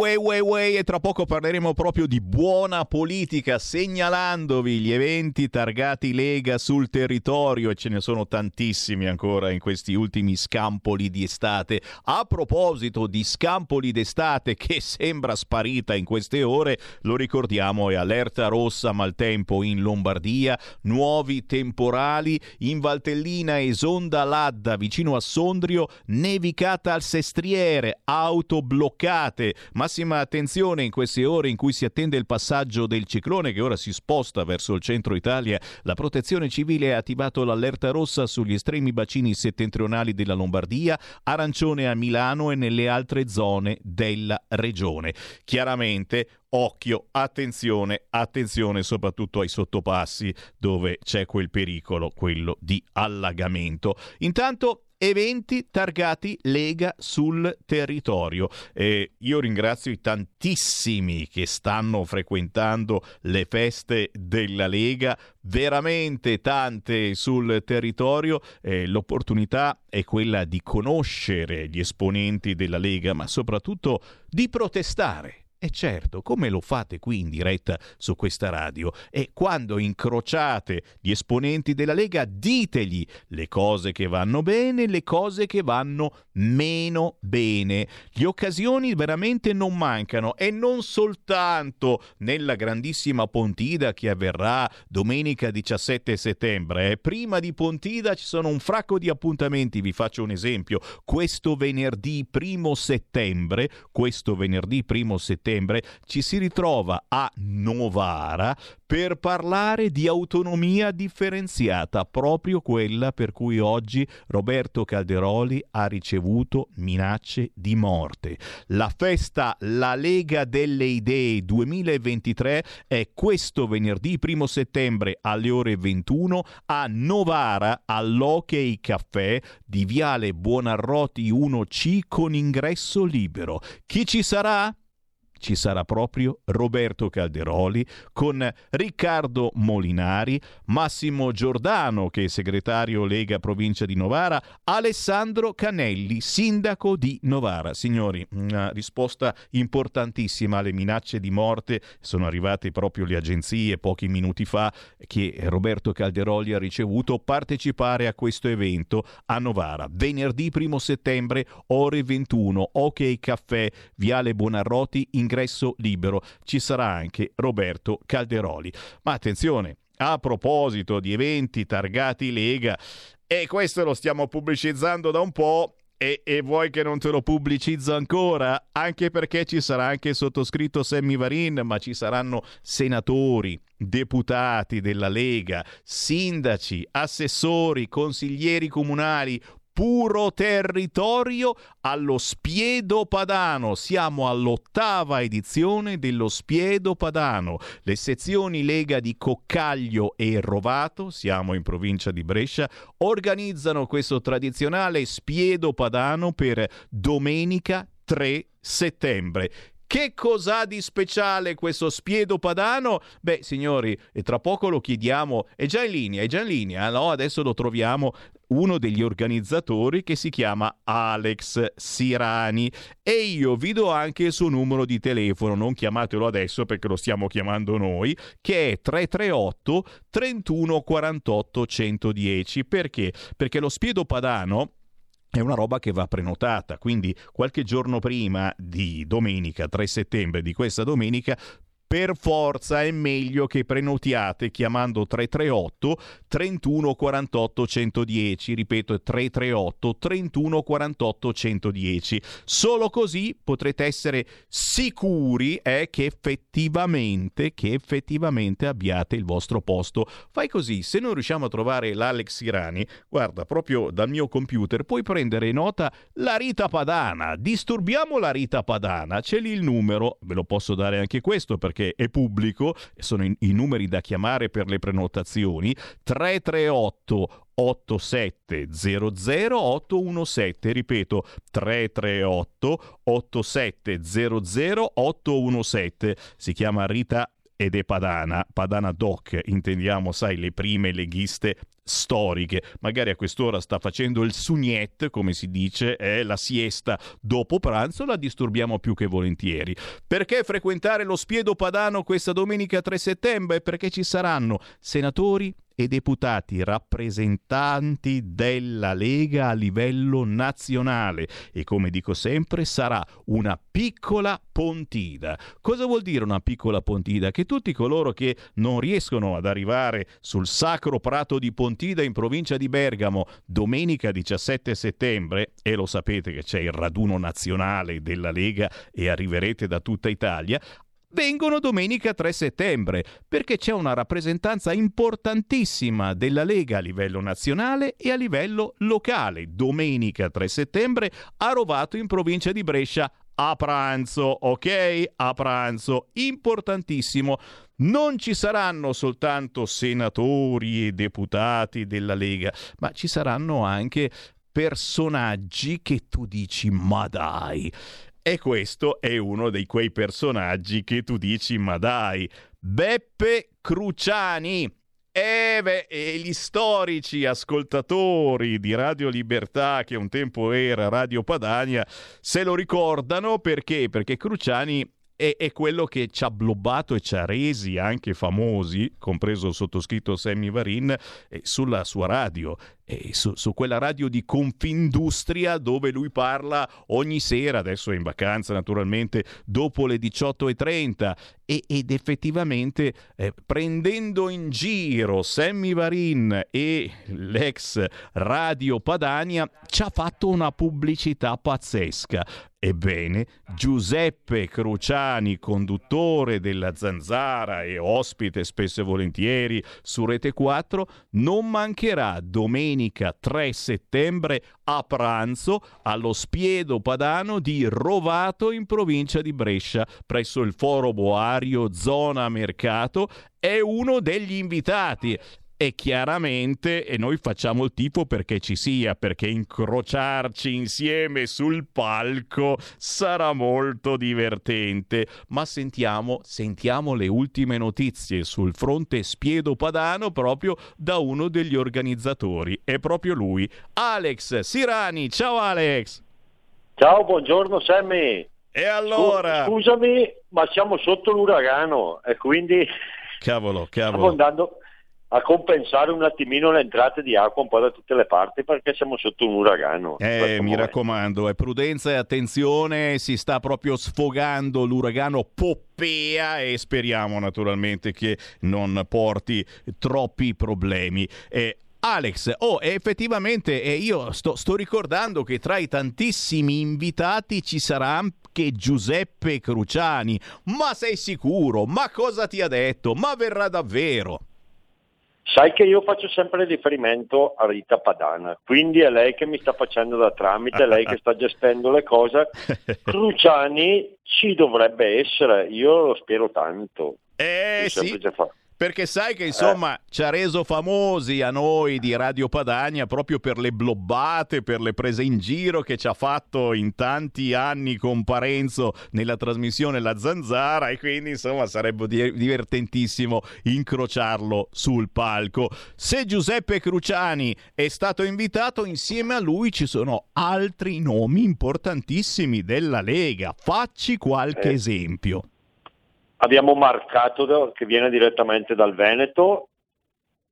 E way way way e tra poco parleremo proprio di buona politica segnalandovi gli eventi targati Lega sul territorio e ce ne sono tantissimi ancora in questi ultimi scampoli di estate. A proposito di scampoli d'estate che sembra sparita in queste ore, lo ricordiamo è allerta rossa maltempo in Lombardia, nuovi temporali in Valtellina Esonda Ladda vicino a Sondrio, nevicata al Sestriere, auto bloccate. Massima attenzione in queste ore in cui si attende il passaggio del ciclone che ora si sposta verso il centro Italia. La protezione civile ha attivato l'allerta rossa sugli estremi bacini settentrionali della Lombardia, arancione a Milano e nelle altre zone della regione. Chiaramente Occhio, attenzione, attenzione soprattutto ai sottopassi dove c'è quel pericolo, quello di allagamento. Intanto eventi targati Lega sul territorio. E io ringrazio i tantissimi che stanno frequentando le feste della Lega, veramente tante sul territorio. Eh, l'opportunità è quella di conoscere gli esponenti della Lega, ma soprattutto di protestare E certo, come lo fate qui in diretta su questa radio? E quando incrociate gli esponenti della Lega, ditegli le cose che vanno bene, le cose che vanno meno bene. Le occasioni veramente non mancano e non soltanto nella grandissima Pontida che avverrà domenica 17 settembre. Eh. Prima di Pontida ci sono un fracco di appuntamenti, vi faccio un esempio. Questo venerdì primo settembre, questo venerdì primo settembre, settembre ci si ritrova a Novara per parlare di autonomia differenziata, proprio quella per cui oggi Roberto Calderoli ha ricevuto minacce di morte. La festa La Lega delle Idee 2023 è questo venerdì 1 settembre alle ore 21 a Novara all'Hockey Caffè di Viale Buonarroti 1C con ingresso libero. Chi ci sarà? Ci sarà proprio Roberto Calderoli con Riccardo Molinari, Massimo Giordano che è segretario Lega Provincia di Novara, Alessandro Canelli, sindaco di Novara. Signori, una risposta importantissima alle minacce di morte sono arrivate proprio le agenzie pochi minuti fa che Roberto Calderoli ha ricevuto partecipare a questo evento a Novara. Venerdì 1 settembre, ore 21, Ok Caffè, Viale Buonarroti in ingresso libero. Ci sarà anche Roberto Calderoli. Ma attenzione, a proposito di eventi targati Lega, e questo lo stiamo pubblicizzando da un po', e, e, vuoi che non te lo pubblicizzo ancora? Anche perché ci sarà anche sottoscritto Sammy Varin, ma ci saranno senatori, deputati della Lega, sindaci, assessori, consiglieri comunali, puro territorio allo Spiedo Padano. Siamo all'ottava edizione dello Spiedo Padano. Le sezioni Lega di Coccaglio e Rovato, siamo in provincia di Brescia, organizzano questo tradizionale Spiedo Padano per domenica 3 settembre. Che cos'ha di speciale questo spiedo padano? Beh, signori, tra poco lo chiediamo, è già in linea, è già in linea, no? Adesso lo troviamo uno degli organizzatori che si chiama Alex Sirani e io vi do anche il suo numero di telefono, non chiamatelo adesso perché lo stiamo chiamando noi, che è 338 31 48 110. Perché? Perché lo spiedo padano è una roba che va prenotata, quindi qualche giorno prima di domenica 3 settembre di questa domenica per forza è meglio che prenotiate chiamando 338 31 48 110, ripeto 338 31 48 110. Solo così potrete essere sicuri eh, che, effettivamente, che effettivamente abbiate il vostro posto. Fai così, se non riusciamo a trovare l'Alex Irani, guarda, proprio dal mio computer puoi prendere nota la Rita Padana, disturbiamo la Rita Padana, c'è lì il numero, ve lo posso dare anche questo perché perché è pubblico, sono i, numeri da chiamare per le prenotazioni, 338 8700 817, ripeto 338 8700 817, si chiama Rita ed è Padana, Padana Doc, intendiamo, sai, le prime leghiste storiche. Magari a quest'ora sta facendo il sugnet, come si dice, è la siesta dopo pranzo, la disturbiamo più che volentieri. Perché frequentare lo Spiedo Padano questa domenica 3 settembre? Perché ci saranno senatori e deputati rappresentanti della Lega a livello nazionale e come dico sempre sarà una piccola pontida. Cosa vuol dire una piccola pontida? Che tutti coloro che non riescono ad arrivare sul sacro prato di Pontida in provincia di Bergamo domenica 17 settembre e lo sapete che c'è il raduno nazionale della Lega e arriverete da tutta Italia, vengono domenica 3 settembre, perché c'è una rappresentanza importantissima della Lega a livello nazionale e a livello locale. Domenica 3 settembre a Rovato in provincia di Brescia a pranzo, ok? A pranzo, importantissimo. Non ci saranno soltanto senatori e deputati della Lega, ma ci saranno anche personaggi che tu dici ma dai e questo è uno di quei personaggi che tu dici, ma dai, Beppe Cruciani. E beh, e gli storici ascoltatori di Radio Libertà, che un tempo era Radio Padania, se lo ricordano perché? Perché Cruciani è, è, quello che ci ha blobbato e ci ha resi anche famosi, compreso il sottoscritto Sammy Varin, eh, sulla sua radio. Eh, su, su, quella radio di Confindustria dove lui parla ogni sera, adesso è in vacanza naturalmente, dopo le 18.30 e, ed effettivamente eh, prendendo in giro Sammy Varin e l'ex Radio Padania ci ha fatto una pubblicità pazzesca. Ebbene, Giuseppe Cruciani, conduttore della Zanzara e ospite spesso e volentieri su Rete 4, non mancherà domenica 3 settembre a pranzo allo Spiedo Padano di Rovato in provincia di Brescia, presso il Foro Boario Zona Mercato. È uno degli invitati e chiaramente e noi facciamo il tifo perché ci sia, perché incrociarci insieme sul palco sarà molto divertente. Ma sentiamo, sentiamo le ultime notizie sul fronte Spiedo Padano proprio da uno degli organizzatori. È proprio lui, Alex Sirani. Ciao Alex! Ciao, buongiorno Sammy! E allora? Scusami, ma siamo sotto l'uragano e quindi... Cavolo, cavolo. Stiamo andando a compensare un attimino le entrate di acqua un po' da tutte le parti perché siamo sotto un uragano. Eh, mi momento. raccomando, è prudenza e attenzione, si sta proprio sfogando l'uragano Poppea e speriamo naturalmente che non porti troppi problemi. Eh, Alex, oh, effettivamente eh, io sto, sto, ricordando che tra i tantissimi invitati ci sarà anche Giuseppe Cruciani. Ma sei sicuro? Ma cosa ti ha detto? Ma verrà davvero? Sai che io faccio sempre riferimento a Rita Padana, quindi è lei che mi sta facendo da tramite, è lei che sta gestendo le cose. Cruciani ci dovrebbe essere, io lo spero tanto. Eh sì. Perché sai che insomma eh. ci ha reso famosi a noi di Radio Padania proprio per le blobbate, per le prese in giro che ci ha fatto in tanti anni con Parenzo nella trasmissione La Zanzara e quindi insomma sarebbe divertentissimo incrociarlo sul palco. Se Giuseppe Cruciani è stato invitato, insieme a lui ci sono altri nomi importantissimi della Lega. Facci qualche eh. esempio. Abbiamo Marcato che viene direttamente dal Veneto,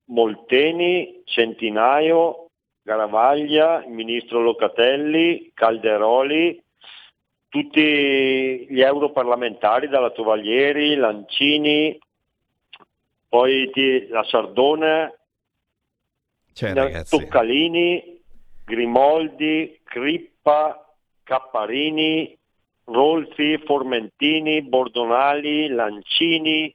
Molteni, Centinaio, Garavaglia, il ministro Locatelli, Calderoli, tutti gli europarlamentari dalla Tovaglieri, Lancini, poi la Sardone, cioè, Toccalini, Grimoldi, Crippa, Capparini, Rolfi, Formentini, Bordonali, Lancini,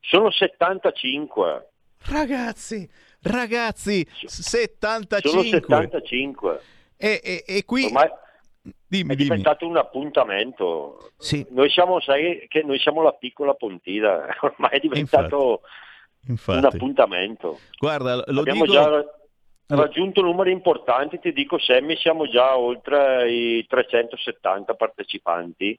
sono 75. Ragazzi, ragazzi, 75. Sono 75. E, e, e qui... Ormai dimmi, è dimmi. diventato un appuntamento. Sì. Noi siamo, sai, che noi siamo la piccola Pontida, ormai è diventato Infatti. Infatti. un appuntamento. Guarda, lo Abbiamo dico... già raggiunto numeri importanti, ti dico Sammy, siamo già oltre i 370 partecipanti.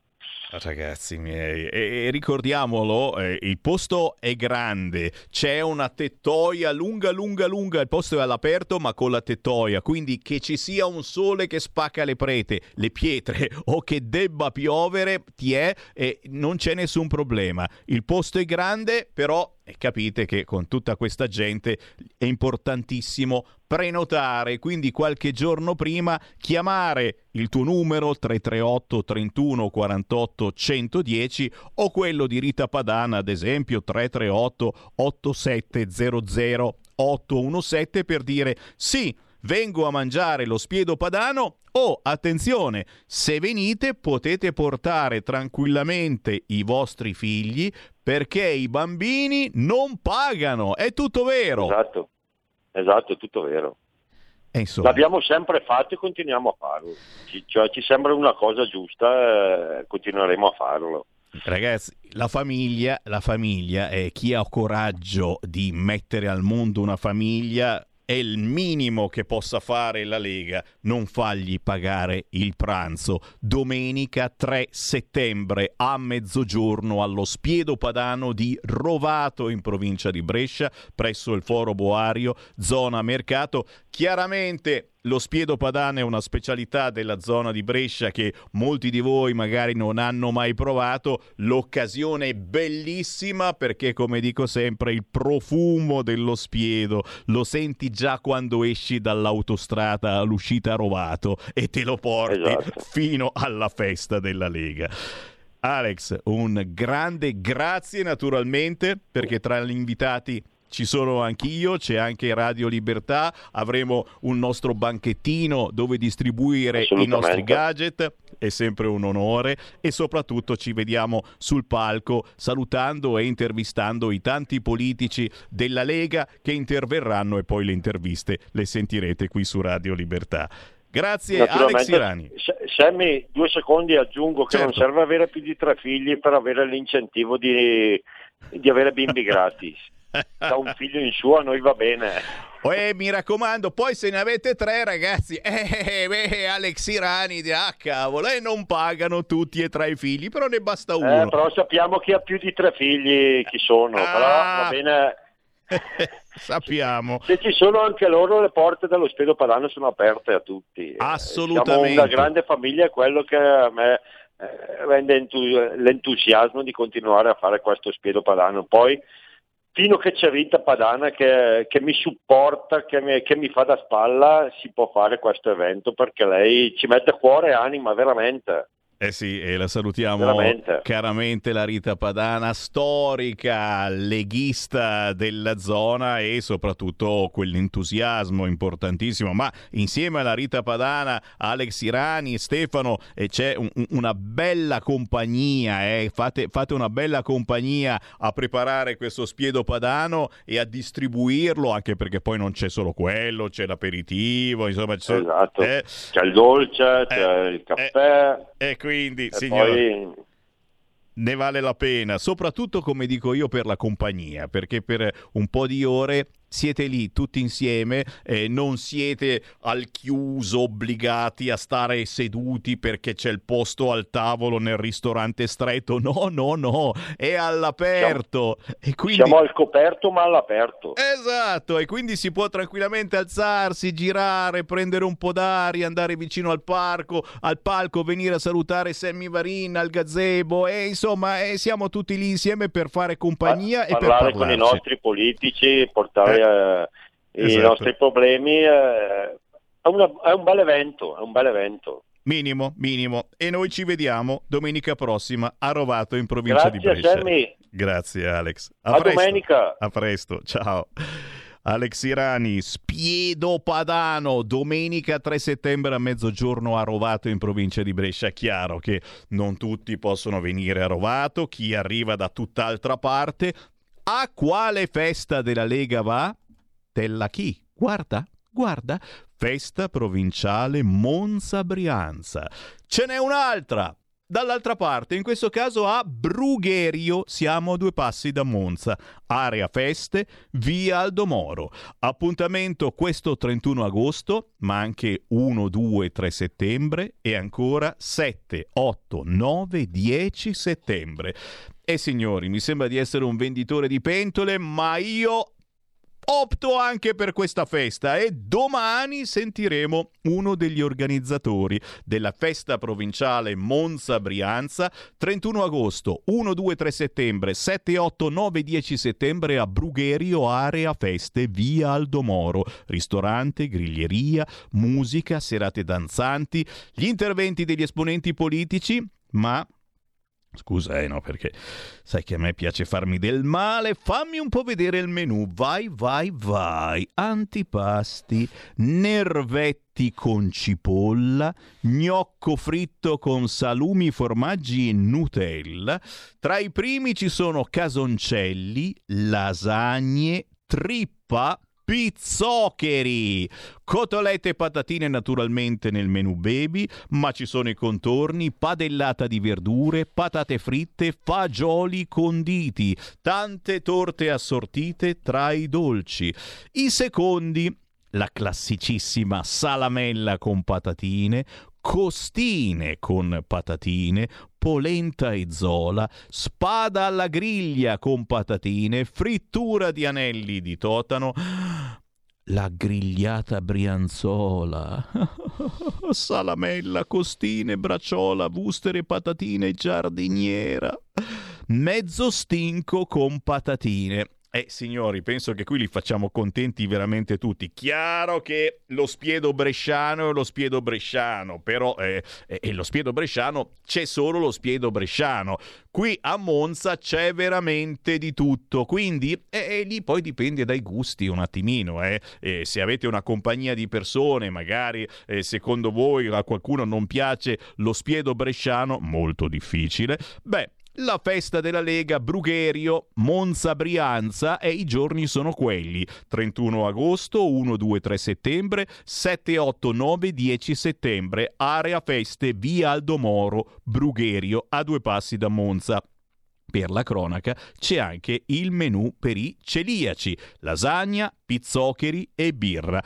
Ragazzi miei, e, e ricordiamolo, eh, il posto è grande, c'è una tettoia lunga, lunga, lunga, il posto è all'aperto ma con la tettoia, quindi che ci sia un sole che spacca le prete, le pietre o che debba piovere, ti è, e non c'è nessun problema. Il posto è grande, però capite che con tutta questa gente è importantissimo prenotare, quindi qualche giorno prima chiamare il tuo numero 338 31 48 110 o quello di Rita Padana ad esempio 338 8700 817 per dire sì vengo a mangiare lo spiedo padano o, attenzione, se venite potete portare tranquillamente i vostri figli perché i bambini non pagano, è tutto vero. Esatto, esatto, è tutto vero. L'abbiamo sempre fatto e continuiamo a farlo. Ci, cioè, ci sembra una cosa giusta, eh, continueremo a farlo. Ragazzi, la famiglia, la famiglia è chi ha coraggio di mettere al mondo una famiglia è il minimo che possa fare la Lega, non fargli pagare il pranzo. Domenica 3 settembre a mezzogiorno allo Spiedo Padano di Rovato in provincia di Brescia, presso il Foro Boario, zona mercato. Chiaramente lo spiedo padano è una specialità della zona di Brescia che molti di voi magari non hanno mai provato. L'occasione è bellissima perché, come dico sempre, il profumo dello spiedo lo senti già quando esci dall'autostrada all'uscita a Rovato e te lo porti esatto. fino alla festa della Lega. Alex, un grande grazie naturalmente perché tra gli invitati ci sono anch'io, c'è anche Radio Libertà, avremo un nostro banchettino dove distribuire i nostri gadget, è sempre un onore e soprattutto ci vediamo sul palco salutando e intervistando i tanti politici della Lega che interverranno e poi le interviste le sentirete qui su Radio Libertà. Grazie Alex Irani. Sammy, due secondi aggiungo che certo. non serve avere più di tre figli per avere l'incentivo di, di avere bimbi gratis. Da un figlio in su a noi va bene. Eh, mi raccomando, poi se ne avete tre ragazzi, eh, beh, Alex Irani, ah cavolo, e non pagano tutti e tre i figli, però ne basta uno. Eh, però sappiamo chi ha più di tre figli, chi sono, ah. però va bene Sappiamo. Se ci sono anche loro, le porte dello Spedo Padano sono aperte a tutti. Assolutamente. Siamo una grande famiglia, è quello che a me eh, rende entu- l'entusiasmo di continuare a fare questo Spedo Padano. Poi, fino che c'è Rita Padana che, che mi supporta, che mi, che mi fa da spalla, si può fare questo evento perché lei ci mette cuore e anima veramente. Eh sì, e la salutiamo Veramente. caramente la Rita Padana, storica, leghista della zona e soprattutto quell'entusiasmo importantissimo. Ma insieme alla Rita Padana, Alex Irani Stefano eh, c'è un, una bella compagnia, eh. fate, fate, una bella compagnia a preparare questo spiedo padano e a distribuirlo, anche perché poi non c'è solo quello, c'è l'aperitivo, insomma c'è, esatto. eh, c'è il dolce, c'è il caffè. Ecco, quindi, signore, poi... ne vale la pena, soprattutto come dico io per la compagnia, perché per un po' di ore siete lì tutti insieme, eh, non siete al chiuso obbligati a stare seduti perché c'è il posto al tavolo nel ristorante stretto. No, no, no, è all'aperto. Siamo, e quindi... siamo al coperto ma all'aperto. Esatto, e quindi si può tranquillamente alzarsi, girare, prendere un po' d'aria, andare vicino al parco, al palco, venire a salutare Sammy Varin, al gazebo e insomma eh, siamo tutti lì insieme per fare compagnia pa- e per parlare con i nostri politici, portare eh, esatto. i nostri problemi, eh, è, una, è, un bel evento, è un bel evento. Minimo, minimo. E noi ci vediamo domenica prossima a Rovato in provincia Grazie, di Brescia. Sammy. Grazie Alex. A, a presto. domenica. A presto, ciao. Alex Irani, Spiedo Padano, domenica 3 settembre a mezzogiorno a Rovato in provincia di Brescia. Chiaro che non tutti possono venire a Rovato, chi arriva da tutt'altra parte, a quale festa della Lega va? Tella chi? Guarda, guarda, festa provinciale Monza Brianza. Ce n'è un'altra, dall'altra parte, in questo caso a Brugherio, siamo a due passi da Monza, area feste, via Aldomoro. Appuntamento questo 31 agosto, ma anche 1, 2, 3 settembre e ancora 7, 8, 9, 10 settembre. E signori, mi sembra di essere un venditore di pentole, ma io opto anche per questa festa e domani sentiremo uno degli organizzatori della festa provinciale Monza Brianza 31 agosto 1 2 3 settembre 7 8 9 10 settembre a Brugherio Area Feste via Aldomoro. Ristorante, griglieria, musica, serate danzanti gli interventi degli esponenti politici ma Scusa, eh, no, perché sai che a me piace farmi del male. Fammi un po' vedere il menù. Vai, vai, vai. Antipasti, nervetti con cipolla, gnocco fritto con salumi, formaggi e Nutella. Tra i primi ci sono casoncelli, lasagne, trippa, pizzoccheri. Cotolette e patatine naturalmente nel menù baby, ma ci sono i contorni, padellata di verdure, patate fritte, fagioli conditi, tante torte assortite tra i dolci. I secondi la classicissima salamella con patatine, costine con patatine, polenta e zola, spada alla griglia con patatine, frittura di anelli di totano, la grigliata brianzola, salamella, costine, bracciola, wustere, patatine, giardiniera, mezzo stinco con patatine. Eh, signori, penso che qui li facciamo contenti veramente tutti. Chiaro che lo spiedo bresciano è lo spiedo bresciano, però eh, eh, lo spiedo bresciano c'è solo lo spiedo bresciano. Qui a Monza c'è veramente di tutto, quindi eh, lì poi dipende dai gusti un attimino. Eh. se avete una compagnia di persone, magari eh, secondo voi a qualcuno non piace lo spiedo bresciano, molto difficile, beh la festa della Lega Brugherio Monza Brianza e i giorni sono quelli. 31 agosto 1 2 3 settembre 7 8 9 10 settembre. Area feste via Aldomoro Brugherio a due passi da Monza. Per la cronaca c'è anche il menù per i celiaci, lasagna, pizzoccheri e birra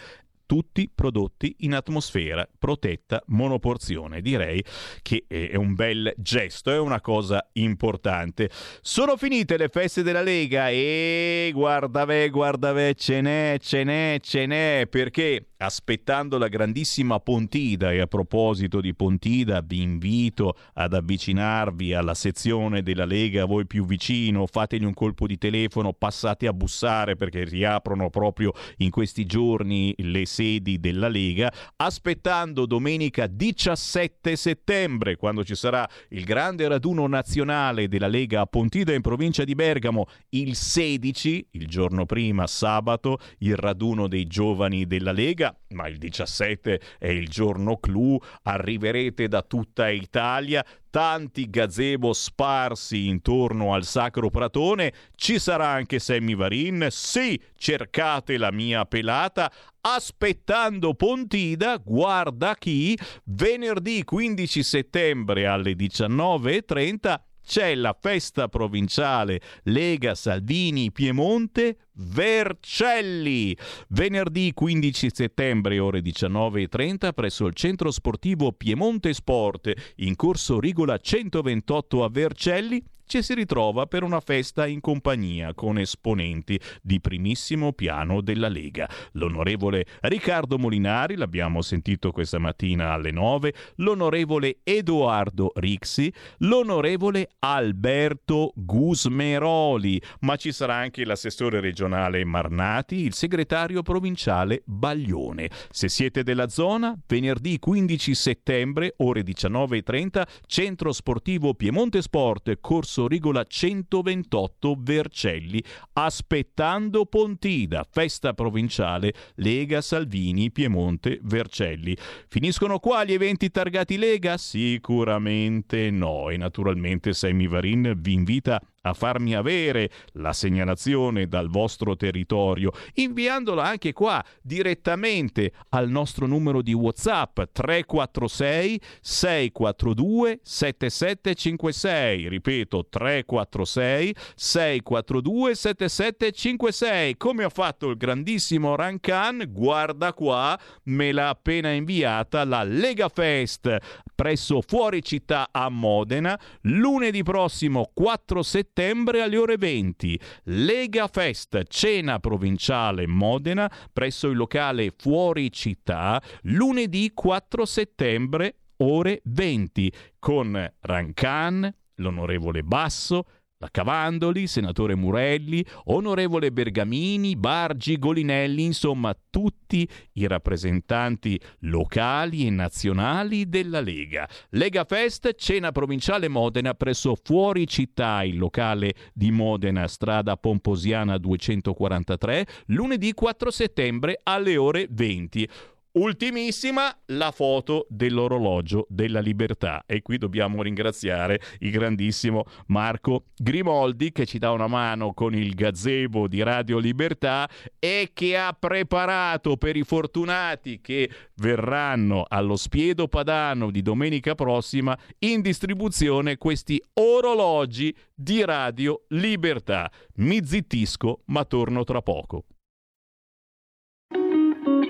tutti prodotti in atmosfera protetta monoporzione. Direi che è un bel gesto, è una cosa importante. Sono finite le feste della Lega e guarda ve, guarda ve, ce n'è, ce n'è, ce n'è, perché aspettando la grandissima Pontida e a proposito di Pontida vi invito ad avvicinarvi alla sezione della Lega a voi più vicino, fategli un colpo di telefono, passate a bussare perché riaprono proprio in questi giorni le sedi della Lega, aspettando domenica 17 settembre quando ci sarà il grande raduno nazionale della Lega a Pontida in provincia di Bergamo, il 16, il giorno prima sabato, il raduno dei giovani della Lega ma il 17 è il giorno clou, arriverete da tutta Italia, tanti gazebo sparsi intorno al Sacro Pratone, ci sarà anche Sammy Varin, sì, cercate la mia pelata, aspettando Pontida, guarda chi, venerdì 15 settembre alle 19.30 c'è la festa provinciale Lega Salvini Piemonte Vercelli. Venerdì 15 settembre ore 19.30 presso il centro sportivo Piemonte Sport in corso Rigola 128 a Vercelli ci si ritrova per una festa in compagnia con esponenti di primissimo piano della Lega. L'onorevole Riccardo Molinari, l'abbiamo sentito questa mattina alle 9, l'onorevole Edoardo Rixi, l'onorevole Alberto Gusmeroli, ma ci sarà anche l'assessore regionale Marnati, il segretario provinciale Baglione. Se siete della zona, venerdì 15 settembre, ore 19.30, centro sportivo Piemonte Sport, corso Corso Rigola 128 Vercelli, aspettando Pontida, festa provinciale Lega Salvini Piemonte Vercelli. Finiscono qua gli eventi targati Lega? Sicuramente no e naturalmente Sammy Varin vi invita a farmi avere la segnalazione dal vostro territorio, inviandola anche qua direttamente al nostro numero di WhatsApp 346 642 7756. Ripeto 346 642 7756. Come ha fatto il grandissimo Rancan, guarda qua, me l'ha appena inviata la Lega Fest presso Fuori Città a Modena lunedì prossimo 4 settembre settembre alle ore 20. Lega Fest, cena provinciale Modena presso il locale Fuori Città, lunedì 4 settembre ore 20 con Rancan, l'onorevole Basso, Cavandoli, senatore Murelli, onorevole Bergamini, Bargi, Golinelli, insomma tutti i rappresentanti locali e nazionali della Lega. Lega Fest, cena provinciale Modena presso Fuori Città, il locale di Modena, strada Pomposiana 243, lunedì 4 settembre alle ore 20. Ultimissima la foto dell'orologio della libertà e qui dobbiamo ringraziare il grandissimo Marco Grimoldi che ci dà una mano con il gazebo di Radio Libertà e che ha preparato per i fortunati che verranno allo Spiedo Padano di domenica prossima in distribuzione questi orologi di Radio Libertà. Mi zittisco ma torno tra poco.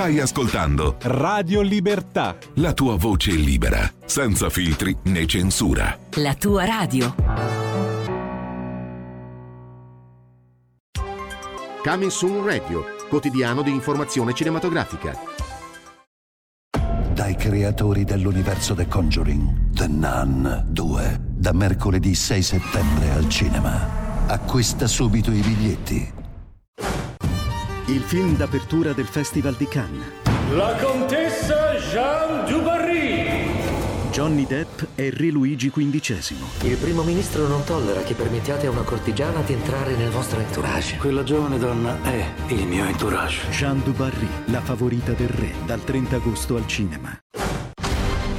Stai ascoltando Radio Libertà. la tua voce libera, senza filtri né censura. La tua radio. Coming Soon Radio, quotidiano di informazione cinematografica. Dai creatori dell'universo The Conjuring, The Nun 2, da mercoledì 6 settembre al cinema. Acquista subito i biglietti. Il film d'apertura del Festival di Cannes. La contessa Jean Dubarry. Johnny Depp e Re Luigi XV. Il primo ministro non tollera che permettiate a una cortigiana di entrare nel vostro entourage. Quella giovane donna è il mio entourage. Jean Dubarry, la favorita del re, dal 30 agosto al cinema.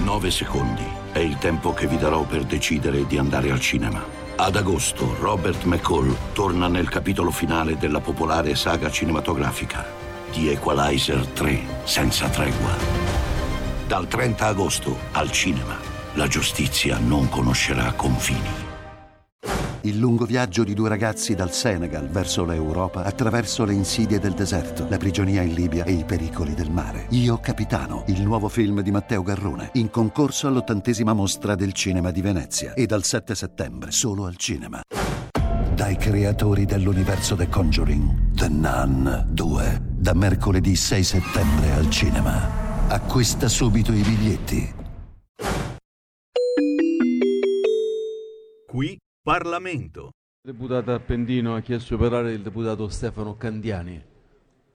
Nove secondi è il tempo che vi darò per decidere di andare al cinema. Ad agosto Robert McCall torna nel capitolo finale della popolare saga cinematografica di Equalizer 3 senza tregua. Dal 30 agosto al cinema la giustizia non conoscerà confini. Il lungo viaggio di due ragazzi dal Senegal verso l'Europa attraverso le insidie del deserto, la prigionia in Libia e i pericoli del mare. Io Capitano, il nuovo film di Matteo Garrone, in concorso all'ottantesima mostra del cinema di Venezia e dal 7 settembre solo al cinema. Dai creatori dell'universo The Conjuring, The Nun 2, da mercoledì 6 settembre al cinema. Acquista subito i biglietti. Qui Parlamento. Il deputato Appendino ha chiesto di parlare il deputato Stefano Candiani.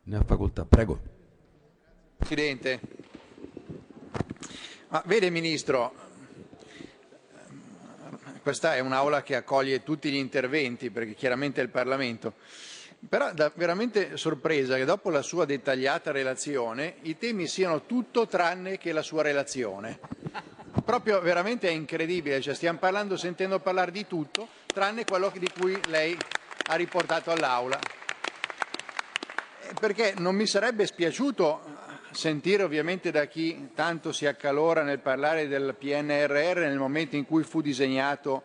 Ne ha facoltà, prego. Presidente, ma vede Ministro, questa è un'aula che accoglie tutti gli interventi perché chiaramente è il Parlamento, però da veramente sorpresa che dopo la sua dettagliata relazione i temi siano tutto tranne che la sua relazione. Proprio veramente è incredibile, cioè stiamo parlando, sentendo parlare di tutto, tranne quello di cui lei ha riportato all'Aula. Eh, Perché non mi sarebbe spiaciuto sentire ovviamente da chi tanto si accalora nel parlare del PNRR nel momento in cui fu disegnato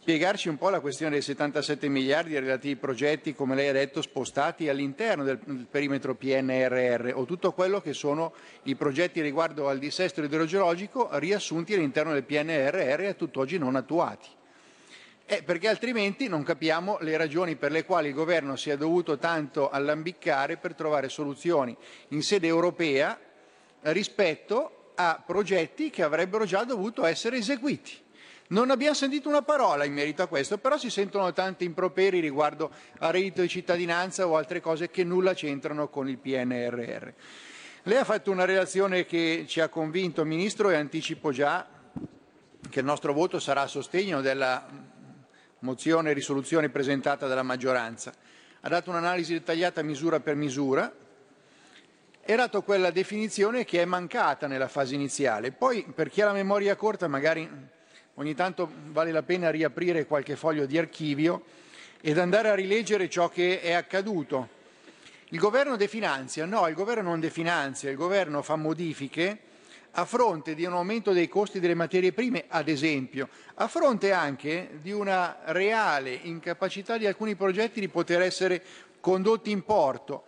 spiegarci un po' la questione dei 77 miliardi relativi progetti, come lei ha detto, spostati all'interno del, del perimetro PNRR o tutto quello che sono i progetti riguardo al dissesto idrogeologico riassunti all'interno del PNRR e a tutt'oggi non attuati. Eh, perché altrimenti non capiamo le ragioni per le quali il governo si è dovuto tanto allambiccare per trovare soluzioni in sede europea rispetto a progetti che avrebbero già dovuto essere eseguiti. Non abbiamo sentito una parola in merito a questo, però si sentono tanti improperi riguardo a reddito di cittadinanza o altre cose che nulla c'entrano con il PNRR. Lei ha fatto una relazione che ci ha convinto, Ministro, e anticipo già che il nostro voto sarà a sostegno della mozione e risoluzione presentata dalla maggioranza. Ha dato un'analisi dettagliata misura per misura, è dato quella definizione che è mancata nella fase iniziale. Poi, per chi ha la memoria corta, magari ogni tanto vale la pena riaprire qualche foglio di archivio ed andare a rileggere ciò che è accaduto. Il governo definanzia? No, il governo non definanzia, il governo fa modifiche a fronte di un aumento dei costi delle materie prime, ad esempio, a fronte anche di una reale incapacità di alcuni progetti di poter essere condotti in porto.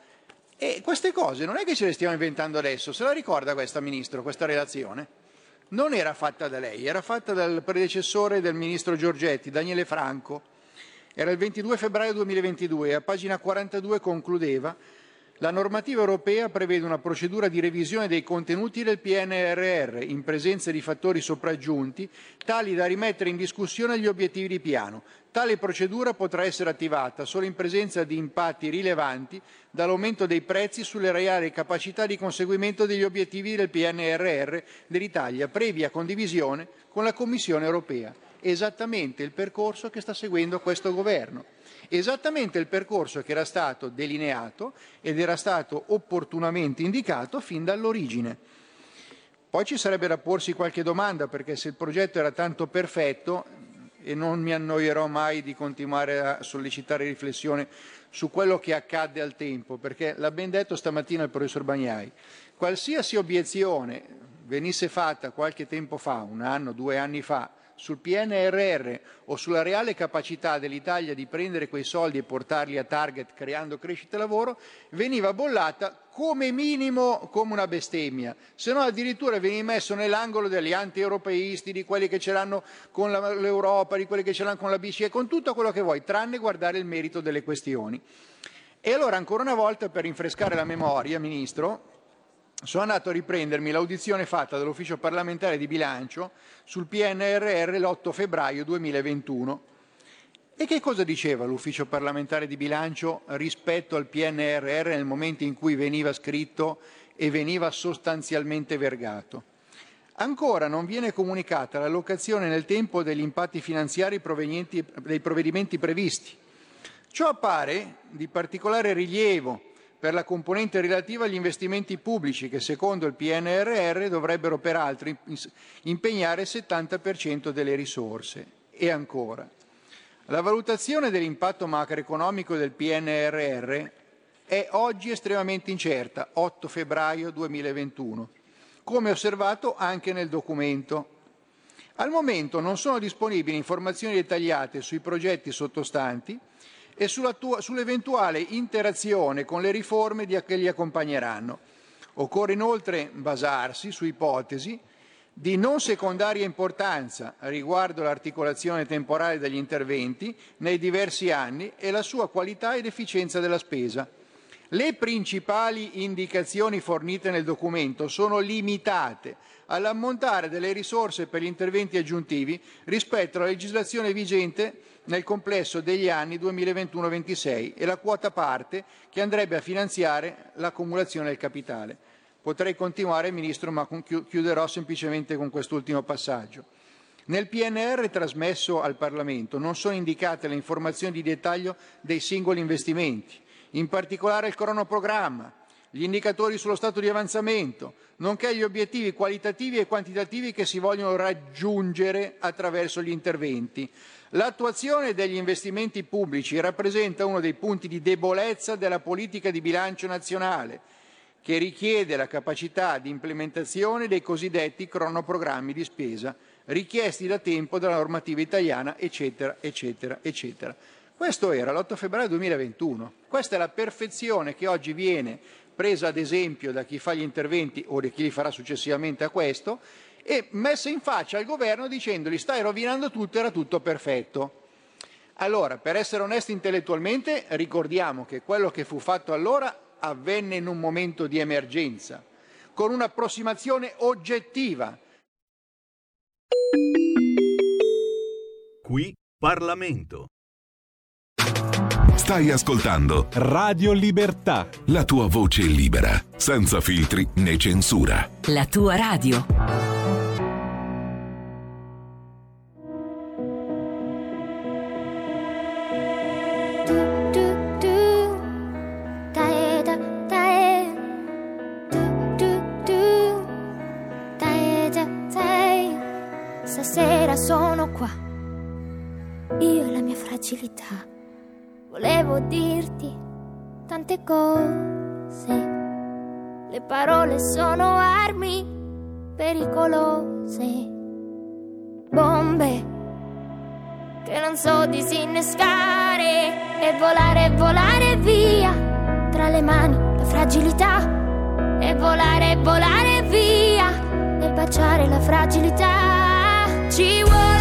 E queste cose non è che ce le stiamo inventando adesso, se la ricorda questa Ministro, questa relazione? Non era fatta da lei, era fatta dal predecessore del Ministro Giorgetti, Daniele Franco. Era il 22 febbraio 2022 e a pagina 42 concludeva la normativa europea prevede una procedura di revisione dei contenuti del PNRR in presenza di fattori sopraggiunti tali da rimettere in discussione gli obiettivi di piano. Tale procedura potrà essere attivata solo in presenza di impatti rilevanti dall'aumento dei prezzi sulle reali capacità di conseguimento degli obiettivi del PNRR dell'Italia, previa condivisione con la Commissione europea. Esattamente il percorso che sta seguendo questo governo esattamente il percorso che era stato delineato ed era stato opportunamente indicato fin dall'origine. Poi ci sarebbe da porsi qualche domanda, perché se il progetto era tanto perfetto, e non mi annoierò mai di continuare a sollecitare riflessione su quello che accadde al tempo, perché l'ha ben detto stamattina il professor Bagnai, qualsiasi obiezione venisse fatta qualche tempo fa, un anno, due anni fa, sul PNRR o sulla reale capacità dell'Italia di prendere quei soldi e portarli a target creando crescita e lavoro, veniva bollata come minimo come una bestemmia, se no addirittura veniva messo nell'angolo degli anti-europeisti, di quelli che ce l'hanno con l'Europa, di quelli che ce l'hanno con la BCE, con tutto quello che vuoi, tranne guardare il merito delle questioni. E allora ancora una volta per rinfrescare la memoria, Ministro, sono andato a riprendermi l'audizione fatta dall'Ufficio parlamentare di bilancio sul PNRR l'8 febbraio 2021. E che cosa diceva l'Ufficio parlamentare di bilancio rispetto al PNRR nel momento in cui veniva scritto e veniva sostanzialmente vergato? Ancora non viene comunicata l'allocazione nel tempo degli impatti finanziari provenienti dai provvedimenti previsti. Ciò appare di particolare rilievo per la componente relativa agli investimenti pubblici che secondo il PNRR dovrebbero peraltro impegnare il 70% delle risorse. E ancora, la valutazione dell'impatto macroeconomico del PNRR è oggi estremamente incerta, 8 febbraio 2021, come osservato anche nel documento. Al momento non sono disponibili informazioni dettagliate sui progetti sottostanti e sull'eventuale interazione con le riforme che li accompagneranno. Occorre inoltre basarsi su ipotesi di non secondaria importanza riguardo l'articolazione temporale degli interventi nei diversi anni e la sua qualità ed efficienza della spesa. Le principali indicazioni fornite nel documento sono limitate all'ammontare delle risorse per gli interventi aggiuntivi rispetto alla legislazione vigente nel complesso degli anni 2021-26 e la quota parte che andrebbe a finanziare l'accumulazione del capitale. Potrei continuare, Ministro, ma chiuderò semplicemente con quest'ultimo passaggio. Nel PNR trasmesso al Parlamento non sono indicate le informazioni di dettaglio dei singoli investimenti, in particolare il cronoprogramma, gli indicatori sullo stato di avanzamento, nonché gli obiettivi qualitativi e quantitativi che si vogliono raggiungere attraverso gli interventi. L'attuazione degli investimenti pubblici rappresenta uno dei punti di debolezza della politica di bilancio nazionale, che richiede la capacità di implementazione dei cosiddetti cronoprogrammi di spesa richiesti da tempo dalla normativa italiana, eccetera, eccetera, eccetera. Questo era l'8 febbraio 2021. Questa è la perfezione che oggi viene presa ad esempio da chi fa gli interventi o da chi li farà successivamente a questo e messa in faccia al governo dicendogli stai rovinando tutto, era tutto perfetto. Allora, per essere onesti intellettualmente, ricordiamo che quello che fu fatto allora avvenne in un momento di emergenza, con un'approssimazione oggettiva. Qui Parlamento. Stai ascoltando Radio Libertà. la tua voce libera, senza filtri né censura. La tua radio. Tante cose. Le parole sono armi pericolose. Bombe che non so disinnescare e volare, volare via tra le mani la fragilità e volare, volare via e baciare la fragilità. Ci vuole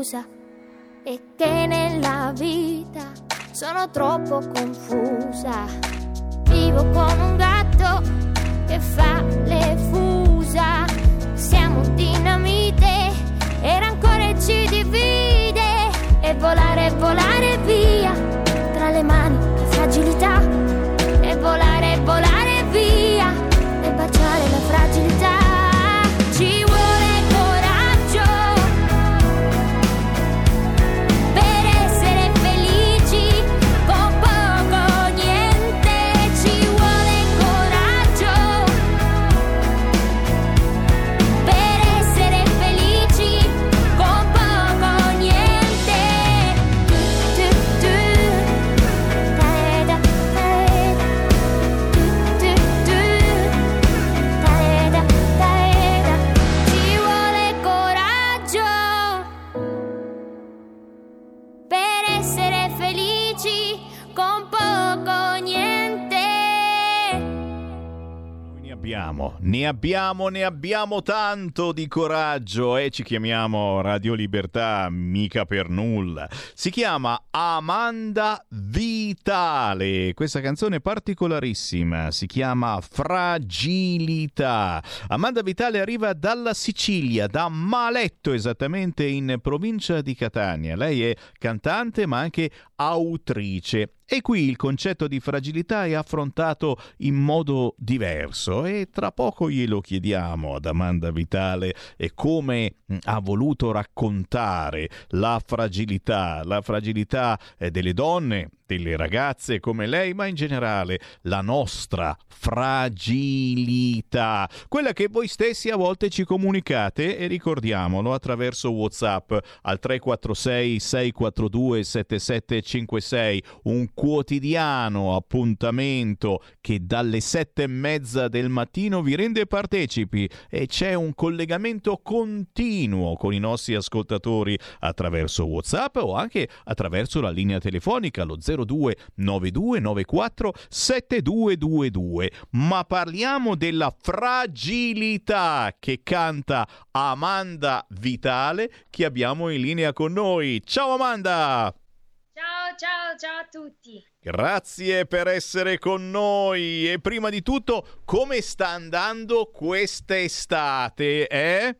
scusa e che nella vita sono troppo confusa. Vivo come un gatto che fa le fusa. Ne abbiamo, ne abbiamo tanto di coraggio e ci chiamiamo Radio Libertà mica per nulla. Si chiama Amanda Vitale. Questa canzone particolarissima, si chiama Fragilità. Amanda Vitale arriva dalla Sicilia, da Maletto esattamente in provincia di Catania. Lei è cantante ma anche autrice. E qui il concetto di fragilità è affrontato in modo diverso e tra poco glielo chiediamo ad Amanda Vitale e come mh, ha voluto raccontare la fragilità, la fragilità eh, delle donne, delle ragazze come lei, ma in generale la nostra fragilità, quella che voi stessi a volte ci comunicate e ricordiamolo attraverso WhatsApp al 346 642 7756, un quotidiano appuntamento che dalle sette e mezza del mattino vi rende partecipi e c'è un collegamento continuo con i nostri ascoltatori attraverso WhatsApp o anche attraverso la linea telefonica lo 02 9294 7222. Ma parliamo della fragilità che canta Amanda Vitale che abbiamo in linea con noi. Ciao Amanda! Ciao, ciao, ciao a tutti. Grazie per essere con noi e prima di tutto come sta andando quest'estate, eh?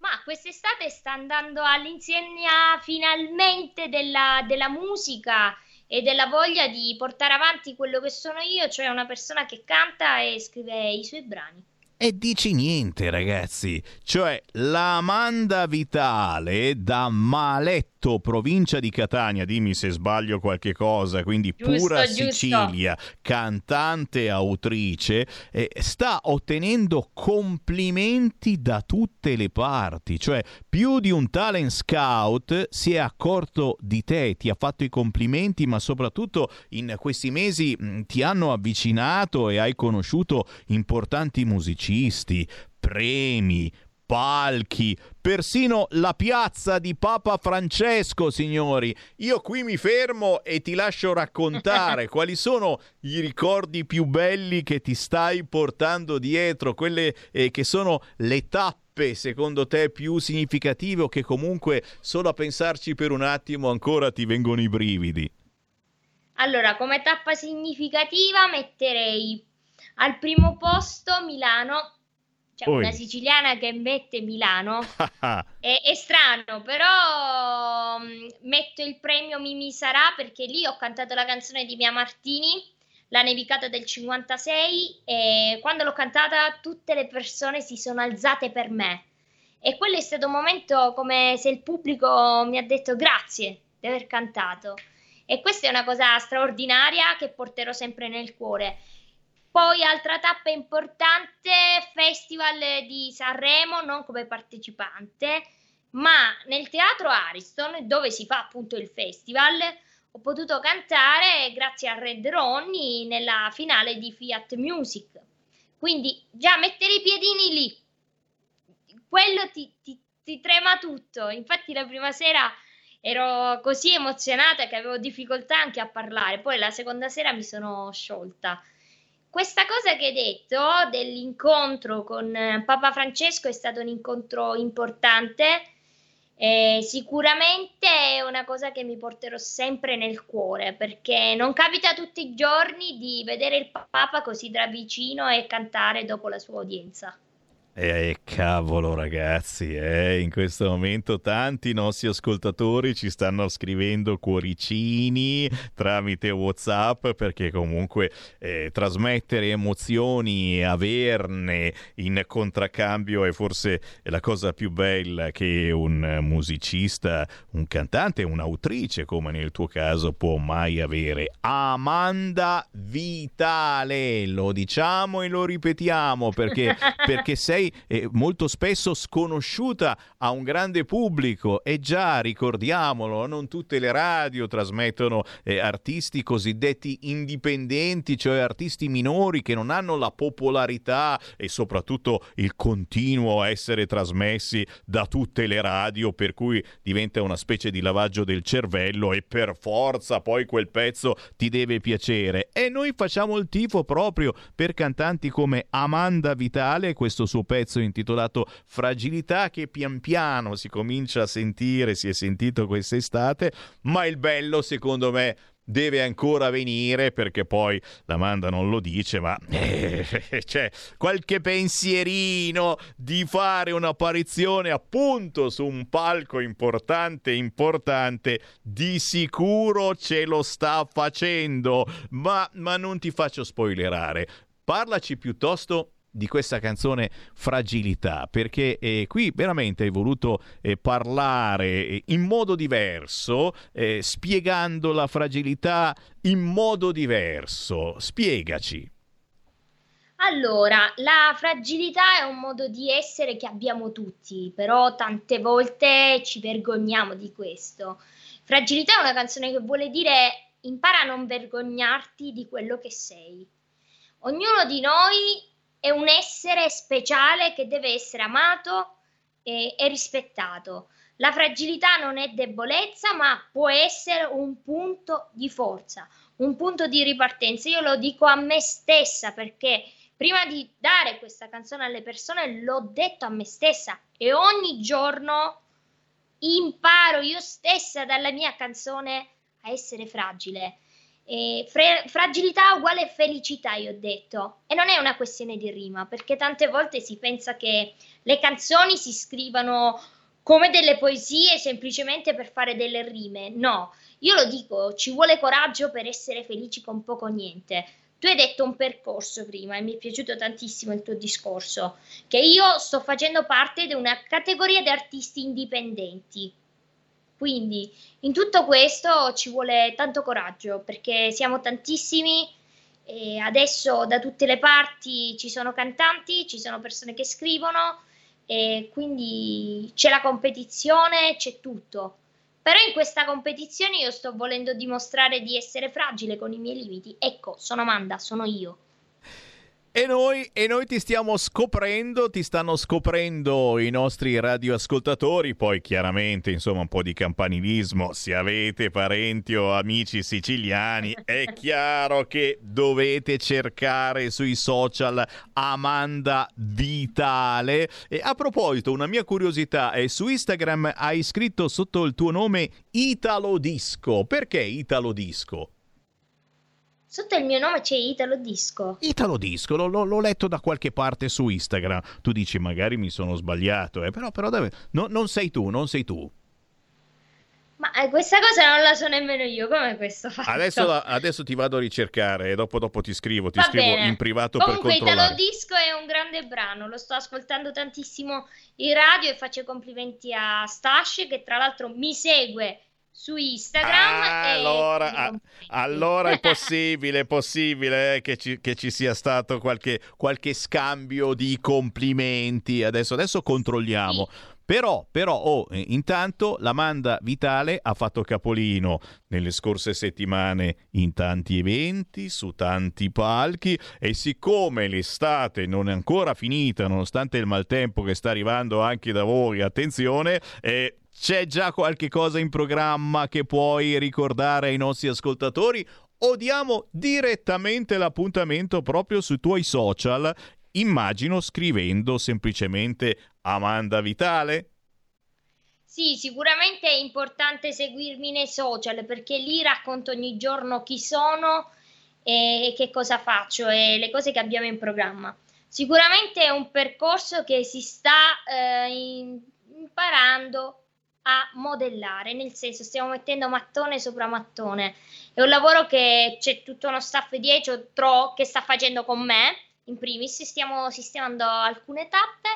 Ma quest'estate sta andando all'insegna finalmente della, della musica e della voglia di portare avanti quello che sono io, cioè una persona che canta e scrive i suoi brani. E dici niente, ragazzi. Cioè, la Amanda Vitale da Maletto, provincia di Catania, dimmi se sbaglio qualche cosa, quindi Giusto, pura giusto. Sicilia, cantante autrice, eh, sta ottenendo complimenti da tutte le parti. Cioè, più di un talent scout si è accorto di te, ti ha fatto i complimenti, ma soprattutto in questi mesi mh, ti hanno avvicinato e hai conosciuto importanti musicisti, premi, palchi, persino la piazza di Papa Francesco, signori. Io qui mi fermo e ti lascio raccontare quali sono i ricordi più belli che ti stai portando dietro, quelle eh, che sono le tappe secondo te più significative o che comunque solo a pensarci per un attimo ancora ti vengono i brividi. Allora, come tappa significativa metterei al primo posto Milano, cioè Poi. una siciliana che mette Milano. È, è strano, però mm, metto il premio Mimi Sarà perché lì ho cantato la canzone di Mia Martini, La nevicata del 56, e quando l'ho cantata tutte le persone si sono alzate per me. E quello è stato un momento come se il pubblico mi ha detto grazie di aver cantato. E questa è una cosa straordinaria che porterò sempre nel cuore. Poi altra tappa importante, Festival di Sanremo, non come partecipante, ma nel teatro Ariston, dove si fa appunto il festival, ho potuto cantare grazie a Red Ronnie nella finale di Fiat Music. Quindi già mettere i piedini lì, quello ti, ti- ti trema tutto. Infatti la prima sera ero così emozionata che avevo difficoltà anche a parlare, poi la seconda sera mi sono sciolta. Questa cosa che hai detto dell'incontro con eh, Papa Francesco è stato un incontro importante E sicuramente è una cosa che mi porterò sempre nel cuore perché non capita tutti i giorni di vedere il Papa così da vicino e cantare dopo la sua udienza. Eh, cavolo ragazzi, eh, in questo momento tanti nostri ascoltatori ci stanno scrivendo cuoricini tramite Whatsapp perché comunque eh, trasmettere emozioni e averne in contraccambio è forse la cosa più bella che un musicista, un cantante, un'autrice come nel tuo caso può mai avere. Amanda Vitale, lo diciamo e lo ripetiamo perché, perché sei sei eh, molto spesso sconosciuta a un grande pubblico e già ricordiamolo, non tutte le radio trasmettono eh, artisti cosiddetti indipendenti, cioè artisti minori che non hanno la popolarità e soprattutto il continuo essere trasmessi da tutte le radio, per cui diventa una specie di lavaggio del cervello e per forza poi quel pezzo ti deve piacere. E noi facciamo il tifo proprio per cantanti come Amanda Vitale, questo suo pezzo intitolato Fragilità che pian piano si comincia a sentire, si è sentito quest'estate, ma il bello secondo me deve ancora venire perché poi l'Amanda non lo dice, ma eh, c'è qualche pensierino di fare un'apparizione appunto su un palco importante, importante, di sicuro ce lo sta facendo, ma, ma non ti faccio spoilerare. Parlaci piuttosto di questa canzone Fragilità, perché eh, qui veramente hai voluto eh, parlare eh, in modo diverso, eh, spiegando la fragilità in modo diverso. Spiegaci. Allora, la fragilità è un modo di essere che abbiamo tutti, però tante volte ci vergogniamo di questo. Fragilità è una canzone che vuole dire impara a non vergognarti di quello che sei. Ognuno di noi è un essere speciale che deve essere amato e, e rispettato. La fragilità non è debolezza, ma può essere un punto di forza, un punto di ripartenza. Io lo dico a me stessa perché prima di dare questa canzone alle persone l'ho detto a me stessa e ogni giorno imparo io stessa dalla mia canzone a essere fragile. E fre- fragilità uguale felicità, io ho detto. E non è una questione di rima, perché tante volte si pensa che le canzoni si scrivano come delle poesie semplicemente per fare delle rime. No, io lo dico, ci vuole coraggio per essere felici con poco niente. Tu hai detto un percorso prima e mi è piaciuto tantissimo il tuo discorso, che io sto facendo parte di una categoria di artisti indipendenti. Quindi in tutto questo ci vuole tanto coraggio perché siamo tantissimi e adesso da tutte le parti ci sono cantanti, ci sono persone che scrivono e quindi c'è la competizione, c'è tutto. Però in questa competizione io sto volendo dimostrare di essere fragile con i miei limiti. Ecco, sono Amanda, sono io. E noi, e noi, ti stiamo scoprendo, ti stanno scoprendo i nostri radioascoltatori, poi chiaramente insomma un po' di campanilismo, se avete parenti o amici siciliani è chiaro che dovete cercare sui social Amanda Vitale. E a proposito, una mia curiosità è su Instagram hai scritto sotto il tuo nome Italo Disco, perché Italo Disco? Sotto il mio nome c'è Italo Disco. Italo Disco, lo, lo, l'ho letto da qualche parte su Instagram. Tu dici magari mi sono sbagliato, eh? però, però dove... no, non sei tu, non sei tu. Ma eh, questa cosa non la so nemmeno io, come questo fatto? Adesso, adesso ti vado a ricercare e dopo, dopo ti scrivo, ti Va scrivo bene. in privato Comunque, per controllare. Italo Disco è un grande brano, lo sto ascoltando tantissimo in radio e faccio complimenti a Stash che tra l'altro mi segue su Instagram. Ah, allora, a, allora, è possibile, è possibile eh, che, ci, che, ci, sia stato qualche, qualche scambio di complimenti. Adesso, adesso controlliamo. Sì. Però, però oh, intanto l'Amanda Vitale ha fatto capolino nelle scorse settimane in tanti eventi, su tanti palchi e siccome l'estate non è ancora finita, nonostante il maltempo che sta arrivando anche da voi, attenzione, eh, c'è già qualche cosa in programma che puoi ricordare ai nostri ascoltatori o diamo direttamente l'appuntamento proprio sui tuoi social? Immagino scrivendo semplicemente Amanda Vitale? Sì, sicuramente è importante seguirmi nei social perché lì racconto ogni giorno chi sono e che cosa faccio e le cose che abbiamo in programma. Sicuramente è un percorso che si sta eh, imparando a modellare, nel senso stiamo mettendo mattone sopra mattone. È un lavoro che c'è tutto uno staff dietro tro, che sta facendo con me, in primis, stiamo sistemando alcune tappe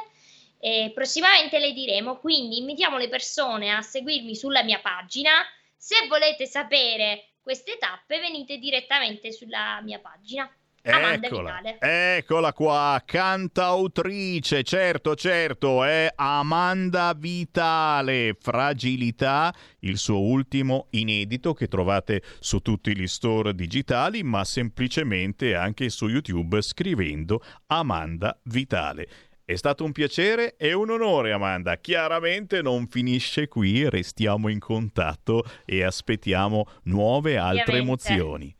e prossimamente le diremo, quindi invitiamo le persone a seguirmi sulla mia pagina. Se volete sapere queste tappe venite direttamente sulla mia pagina. Eccola, eccola qua, cantautrice, certo, certo, è Amanda Vitale, Fragilità, il suo ultimo inedito che trovate su tutti gli store digitali, ma semplicemente anche su YouTube scrivendo Amanda Vitale. È stato un piacere e un onore, Amanda. Chiaramente non finisce qui, restiamo in contatto e aspettiamo nuove altre emozioni.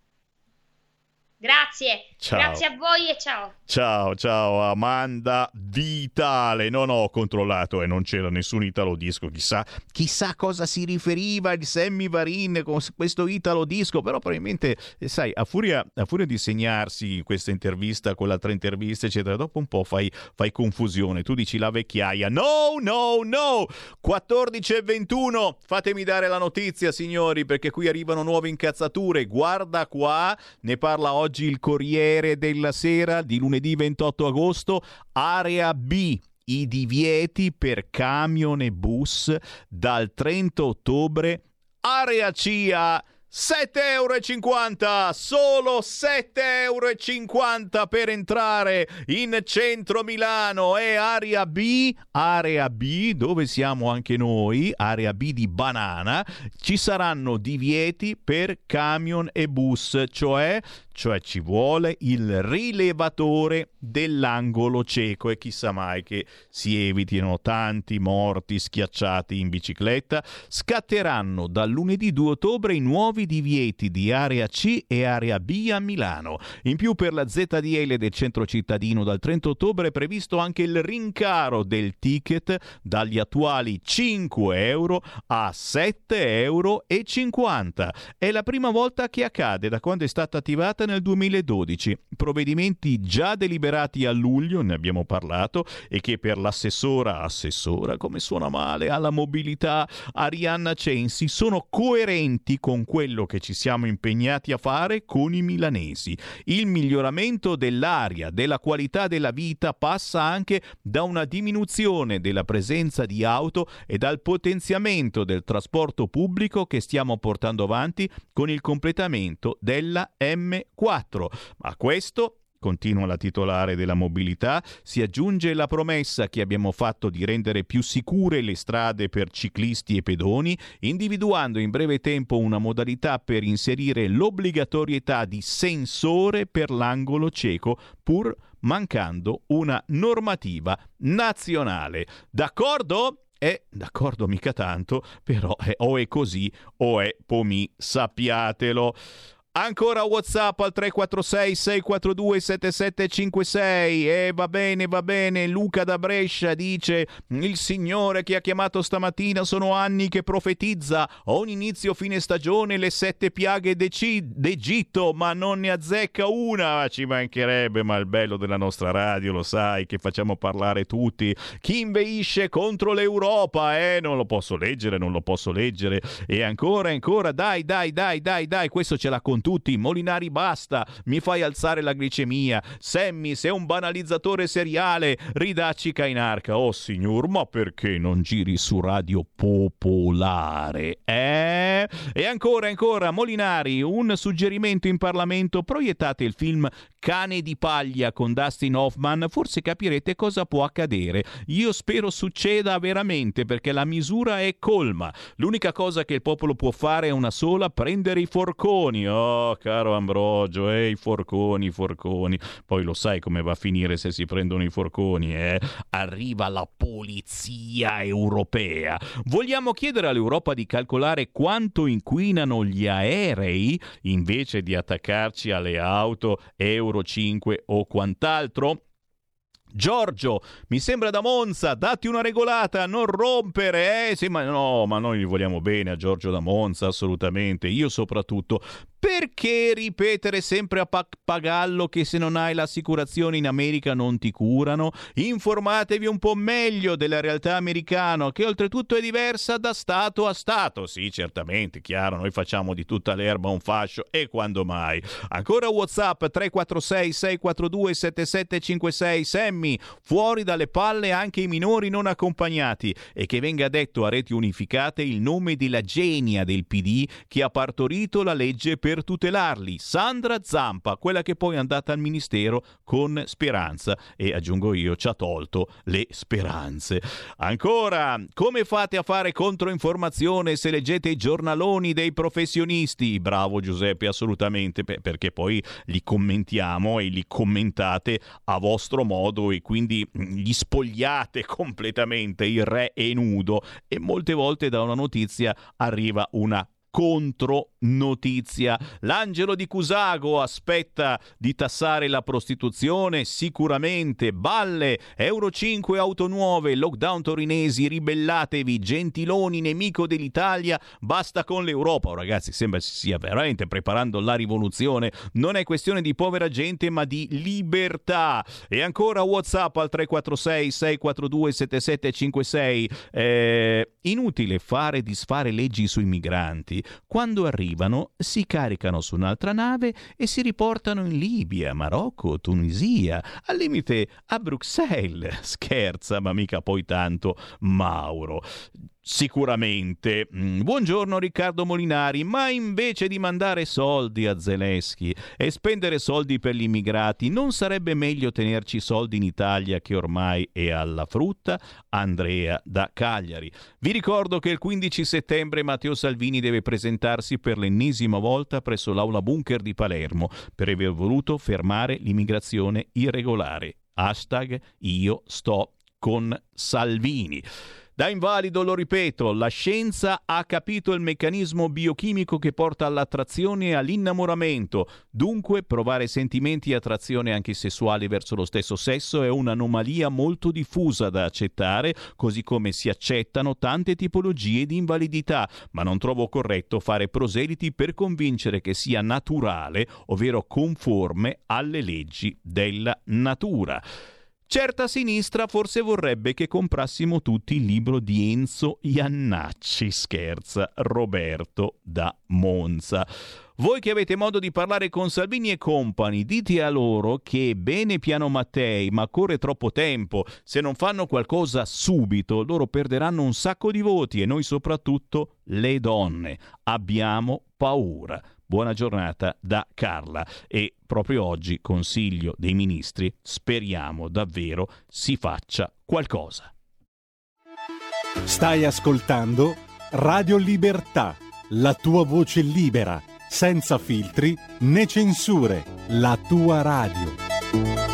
Grazie, Ciao. grazie a voi e ciao. Ciao, ciao Amanda Vitale. Non ho controllato e non c'era nessun italo disco. Chissà, chissà cosa si riferiva il Sammy Varin con questo italo disco. Però probabilmente, eh, sai, a furia, a furia di segnarsi questa intervista, quell'altra intervista, eccetera, dopo un po' fai, fai confusione. Tu dici la vecchiaia. No, no, no. 14 e 21. Fatemi dare la notizia, signori, perché qui arrivano nuove incazzature. Guarda qua, ne parla oggi il Corriere della Sera di lunedì 28 agosto. Area B. I divieti per camion e bus dal 30 ottobre. Area CIA. 7,50 euro, solo 7,50 euro per entrare in centro Milano e area B, area B dove siamo anche noi, area B di Banana, ci saranno divieti per camion e bus, cioè, cioè ci vuole il rilevatore dell'angolo cieco e chissà mai che si evitino tanti morti schiacciati in bicicletta, scatteranno dal lunedì 2 ottobre i nuovi divieti di area C e area B a Milano. In più per la ZDL del centro cittadino dal 30 ottobre è previsto anche il rincaro del ticket dagli attuali 5 euro a 7,50 euro. È la prima volta che accade da quando è stata attivata nel 2012. Provvedimenti già deliberati a luglio, ne abbiamo parlato, e che per l'assessora, assessora come suona male, alla mobilità Arianna Censi sono coerenti con quello che ci siamo impegnati a fare con i milanesi. Il miglioramento dell'aria, della qualità della vita passa anche da una diminuzione della presenza di auto e dal potenziamento del trasporto pubblico che stiamo portando avanti con il completamento della M4. A questo Continua la titolare della mobilità, si aggiunge la promessa che abbiamo fatto di rendere più sicure le strade per ciclisti e pedoni, individuando in breve tempo una modalità per inserire l'obbligatorietà di sensore per l'angolo cieco, pur mancando una normativa nazionale. D'accordo? Eh, d'accordo, mica tanto, però eh, o è così o è pomì, sappiatelo. Ancora WhatsApp al 346 642 7756 e va bene, va bene. Luca da Brescia dice: Il signore che ha chiamato stamattina sono anni che profetizza ogni inizio fine stagione le sette piaghe d'Eci- d'Egitto, ma non ne azzecca una. Ci mancherebbe, ma il bello della nostra radio, lo sai, che facciamo parlare tutti. Chi inveisce contro l'Europa, eh? Non lo posso leggere, non lo posso leggere. E ancora, ancora, dai, dai, dai, dai, dai, questo ce l'ha con tutti. Molinari, basta, mi fai alzare la glicemia. Sammy, sei un banalizzatore seriale, ridacci Cainarca. Oh signor, ma perché non giri su Radio Popolare? Eh? E ancora, ancora, Molinari, un suggerimento in Parlamento, proiettate il film Cane di paglia con Dustin Hoffman, forse capirete cosa può accadere. Io spero succeda veramente perché la misura è colma. L'unica cosa che il popolo può fare è una sola, prendere i forconi. Oh, caro Ambrogio, eh, i forconi, i forconi. Poi lo sai come va a finire se si prendono i forconi, eh? Arriva la polizia europea. Vogliamo chiedere all'Europa di calcolare quanto inquinano gli aerei invece di attaccarci alle auto Euro 5 o quant'altro? Giorgio, mi sembra da Monza, datti una regolata, non rompere, eh? Sì, ma no, ma noi gli vogliamo bene a Giorgio da Monza, assolutamente, io soprattutto. Perché ripetere sempre a pappagallo che se non hai l'assicurazione in America non ti curano? Informatevi un po' meglio della realtà americana, che oltretutto è diversa da Stato a Stato. Sì, certamente, chiaro, noi facciamo di tutta l'erba un fascio e quando mai. Ancora WhatsApp 346 642 7756 Sammy, fuori dalle palle anche i minori non accompagnati e che venga detto a reti unificate il nome della genia del PD che ha partorito la legge per tutelarli. Sandra Zampa, quella che poi è andata al ministero con speranza e aggiungo io ci ha tolto le speranze. Ancora, come fate a fare controinformazione se leggete i giornaloni dei professionisti? Bravo Giuseppe, assolutamente, perché poi li commentiamo e li commentate a vostro modo e quindi gli spogliate completamente, il re è nudo e molte volte da una notizia arriva una contro notizia. L'angelo di Cusago aspetta di tassare la prostituzione, sicuramente. Balle, Euro 5 auto nuove, lockdown torinesi, ribellatevi, gentiloni, nemico dell'Italia, basta con l'Europa. Oh, ragazzi, sembra si stia veramente preparando la rivoluzione. Non è questione di povera gente, ma di libertà. E ancora WhatsApp al 346 642 7756. Eh, inutile fare disfare leggi sui migranti. Quando arrivano si caricano su un'altra nave e si riportano in Libia, Marocco, Tunisia, al limite a Bruxelles. Scherza, ma mica poi tanto Mauro. Sicuramente. Mm, buongiorno Riccardo Molinari, ma invece di mandare soldi a Zelensky e spendere soldi per gli immigrati, non sarebbe meglio tenerci soldi in Italia che ormai è alla frutta? Andrea da Cagliari. Vi ricordo che il 15 settembre Matteo Salvini deve presentarsi per l'ennesima volta presso l'aula bunker di Palermo per aver voluto fermare l'immigrazione irregolare. Hashtag io sto con Salvini. Da invalido lo ripeto, la scienza ha capito il meccanismo biochimico che porta all'attrazione e all'innamoramento. Dunque, provare sentimenti e attrazione anche sessuali verso lo stesso sesso è un'anomalia molto diffusa da accettare, così come si accettano tante tipologie di invalidità, ma non trovo corretto fare proseliti per convincere che sia naturale, ovvero conforme alle leggi della natura. Certa sinistra forse vorrebbe che comprassimo tutti il libro di Enzo Iannacci, scherza Roberto da Monza. Voi che avete modo di parlare con Salvini e compagni, dite a loro che bene piano Mattei, ma corre troppo tempo. Se non fanno qualcosa subito, loro perderanno un sacco di voti e noi soprattutto le donne. Abbiamo paura. Buona giornata da Carla e proprio oggi Consiglio dei Ministri speriamo davvero si faccia qualcosa. Stai ascoltando Radio Libertà, la tua voce libera, senza filtri né censure, la tua radio.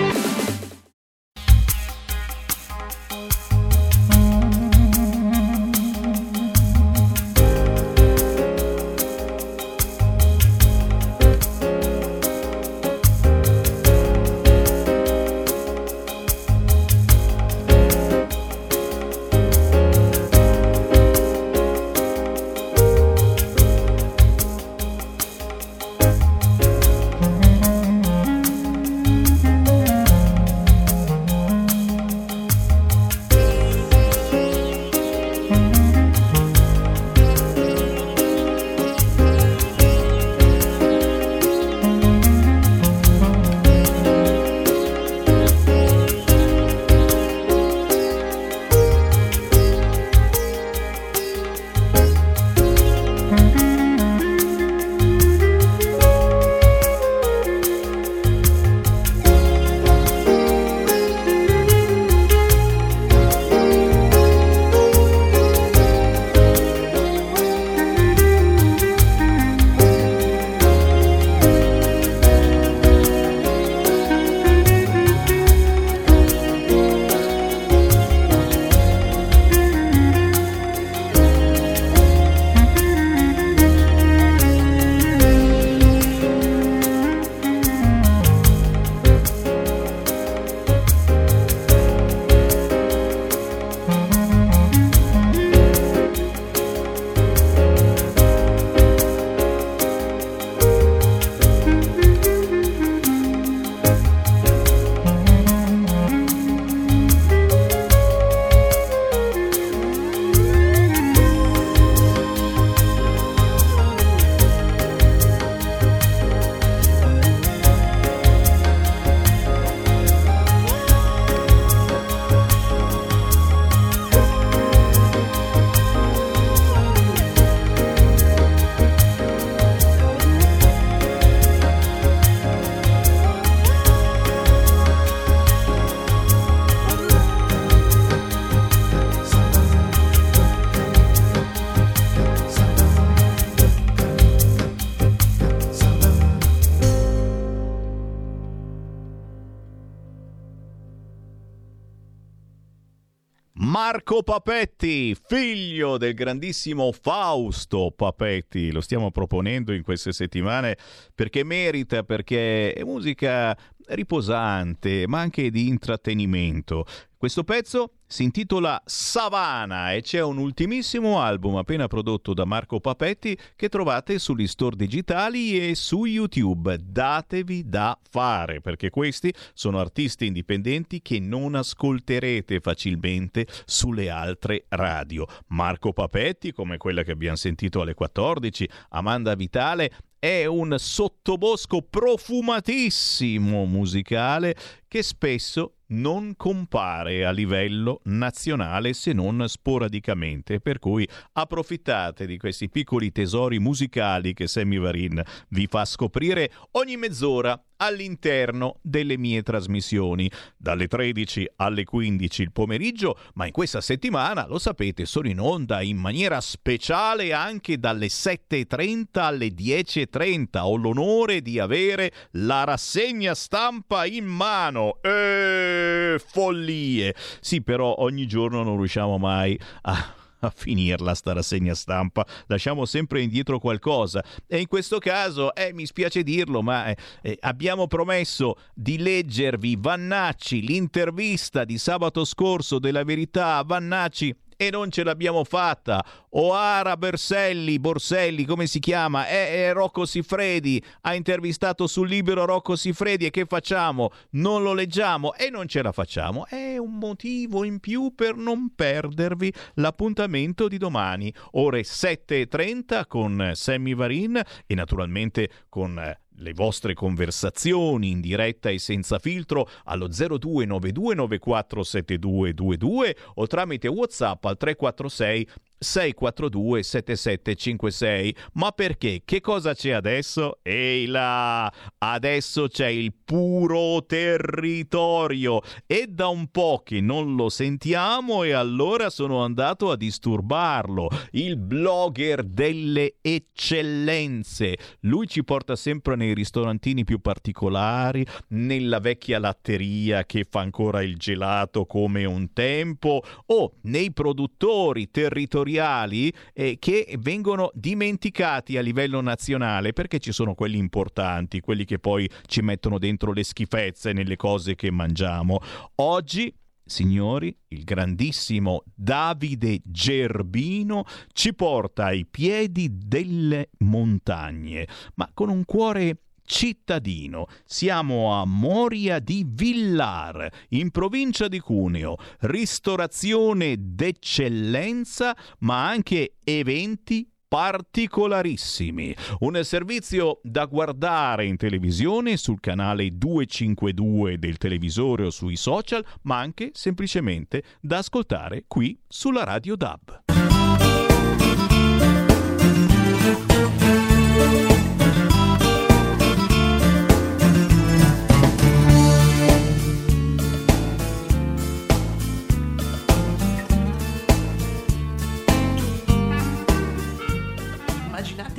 Marco Papetti, figlio del grandissimo Fausto Papetti, lo stiamo proponendo in queste settimane perché merita, perché è musica riposante, ma anche di intrattenimento. Questo pezzo si intitola Savana e c'è un ultimissimo album appena prodotto da Marco Papetti che trovate sugli store digitali e su YouTube. Datevi da fare perché questi sono artisti indipendenti che non ascolterete facilmente sulle altre radio. Marco Papetti, come quella che abbiamo sentito alle 14, Amanda Vitale, è un sottobosco profumatissimo musicale che spesso non compare a livello nazionale se non sporadicamente, per cui approfittate di questi piccoli tesori musicali che Sammy Varin vi fa scoprire ogni mezz'ora all'interno delle mie trasmissioni, dalle 13 alle 15 il pomeriggio, ma in questa settimana, lo sapete, sono in onda in maniera speciale anche dalle 7.30 alle 10.30. Ho l'onore di avere la rassegna stampa in mano. E follie! Sì, però ogni giorno non riusciamo mai a a finirla sta rassegna stampa, lasciamo sempre indietro qualcosa. E in questo caso, eh, mi spiace dirlo, ma eh, eh, abbiamo promesso di leggervi Vannacci, l'intervista di sabato scorso della verità a Vannacci e non ce l'abbiamo fatta. Oara Berselli, Borselli, come si chiama? È, è Rocco Sifredi, ha intervistato sul libero Rocco Sifredi e che facciamo? Non lo leggiamo e non ce la facciamo. È un motivo in più per non perdervi l'appuntamento di domani, ore 7.30 con Sammy Varin e naturalmente con le vostre conversazioni in diretta e senza filtro allo 0292947222 o tramite WhatsApp al 346 642 7756. Ma perché? Che cosa c'è adesso? Ehi là! Adesso c'è il puro territorio e da un po' che non lo sentiamo e allora sono andato a disturbarlo. Il blogger delle eccellenze. Lui ci porta sempre nei ristorantini più particolari, nella vecchia latteria che fa ancora il gelato come un tempo o nei produttori territoriali territoriali eh, che vengono dimenticati a livello nazionale perché ci sono quelli importanti, quelli che poi ci mettono dentro le schifezze nelle cose che mangiamo. Oggi signori, il grandissimo Davide Gerbino ci porta ai piedi delle montagne, ma con un cuore cittadino. Siamo a Moria di Villar, in provincia di Cuneo. Ristorazione d'eccellenza, ma anche eventi particolarissimi. Un servizio da guardare in televisione sul canale 252 del televisore o sui social, ma anche semplicemente da ascoltare qui sulla Radio DAB.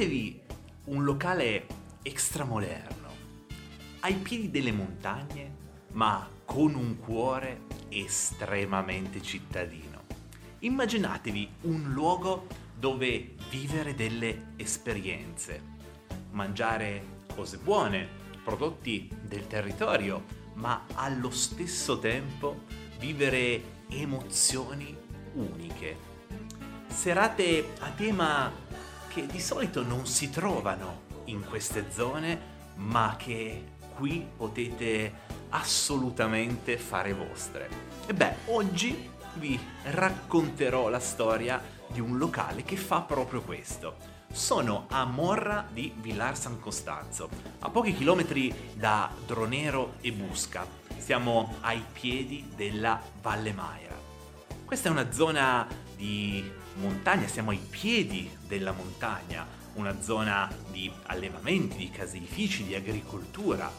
Immaginatevi un locale extramoderno, ai piedi delle montagne, ma con un cuore estremamente cittadino. Immaginatevi un luogo dove vivere delle esperienze, mangiare cose buone, prodotti del territorio, ma allo stesso tempo vivere emozioni uniche. Serate a tema che di solito non si trovano in queste zone, ma che qui potete assolutamente fare vostre. E beh, oggi vi racconterò la storia di un locale che fa proprio questo. Sono a Morra di Villar San Costanzo, a pochi chilometri da Dronero e Busca. Siamo ai piedi della Valle Maira. Questa è una zona di montagna, siamo ai piedi della montagna, una zona di allevamenti, di caseifici, di agricoltura,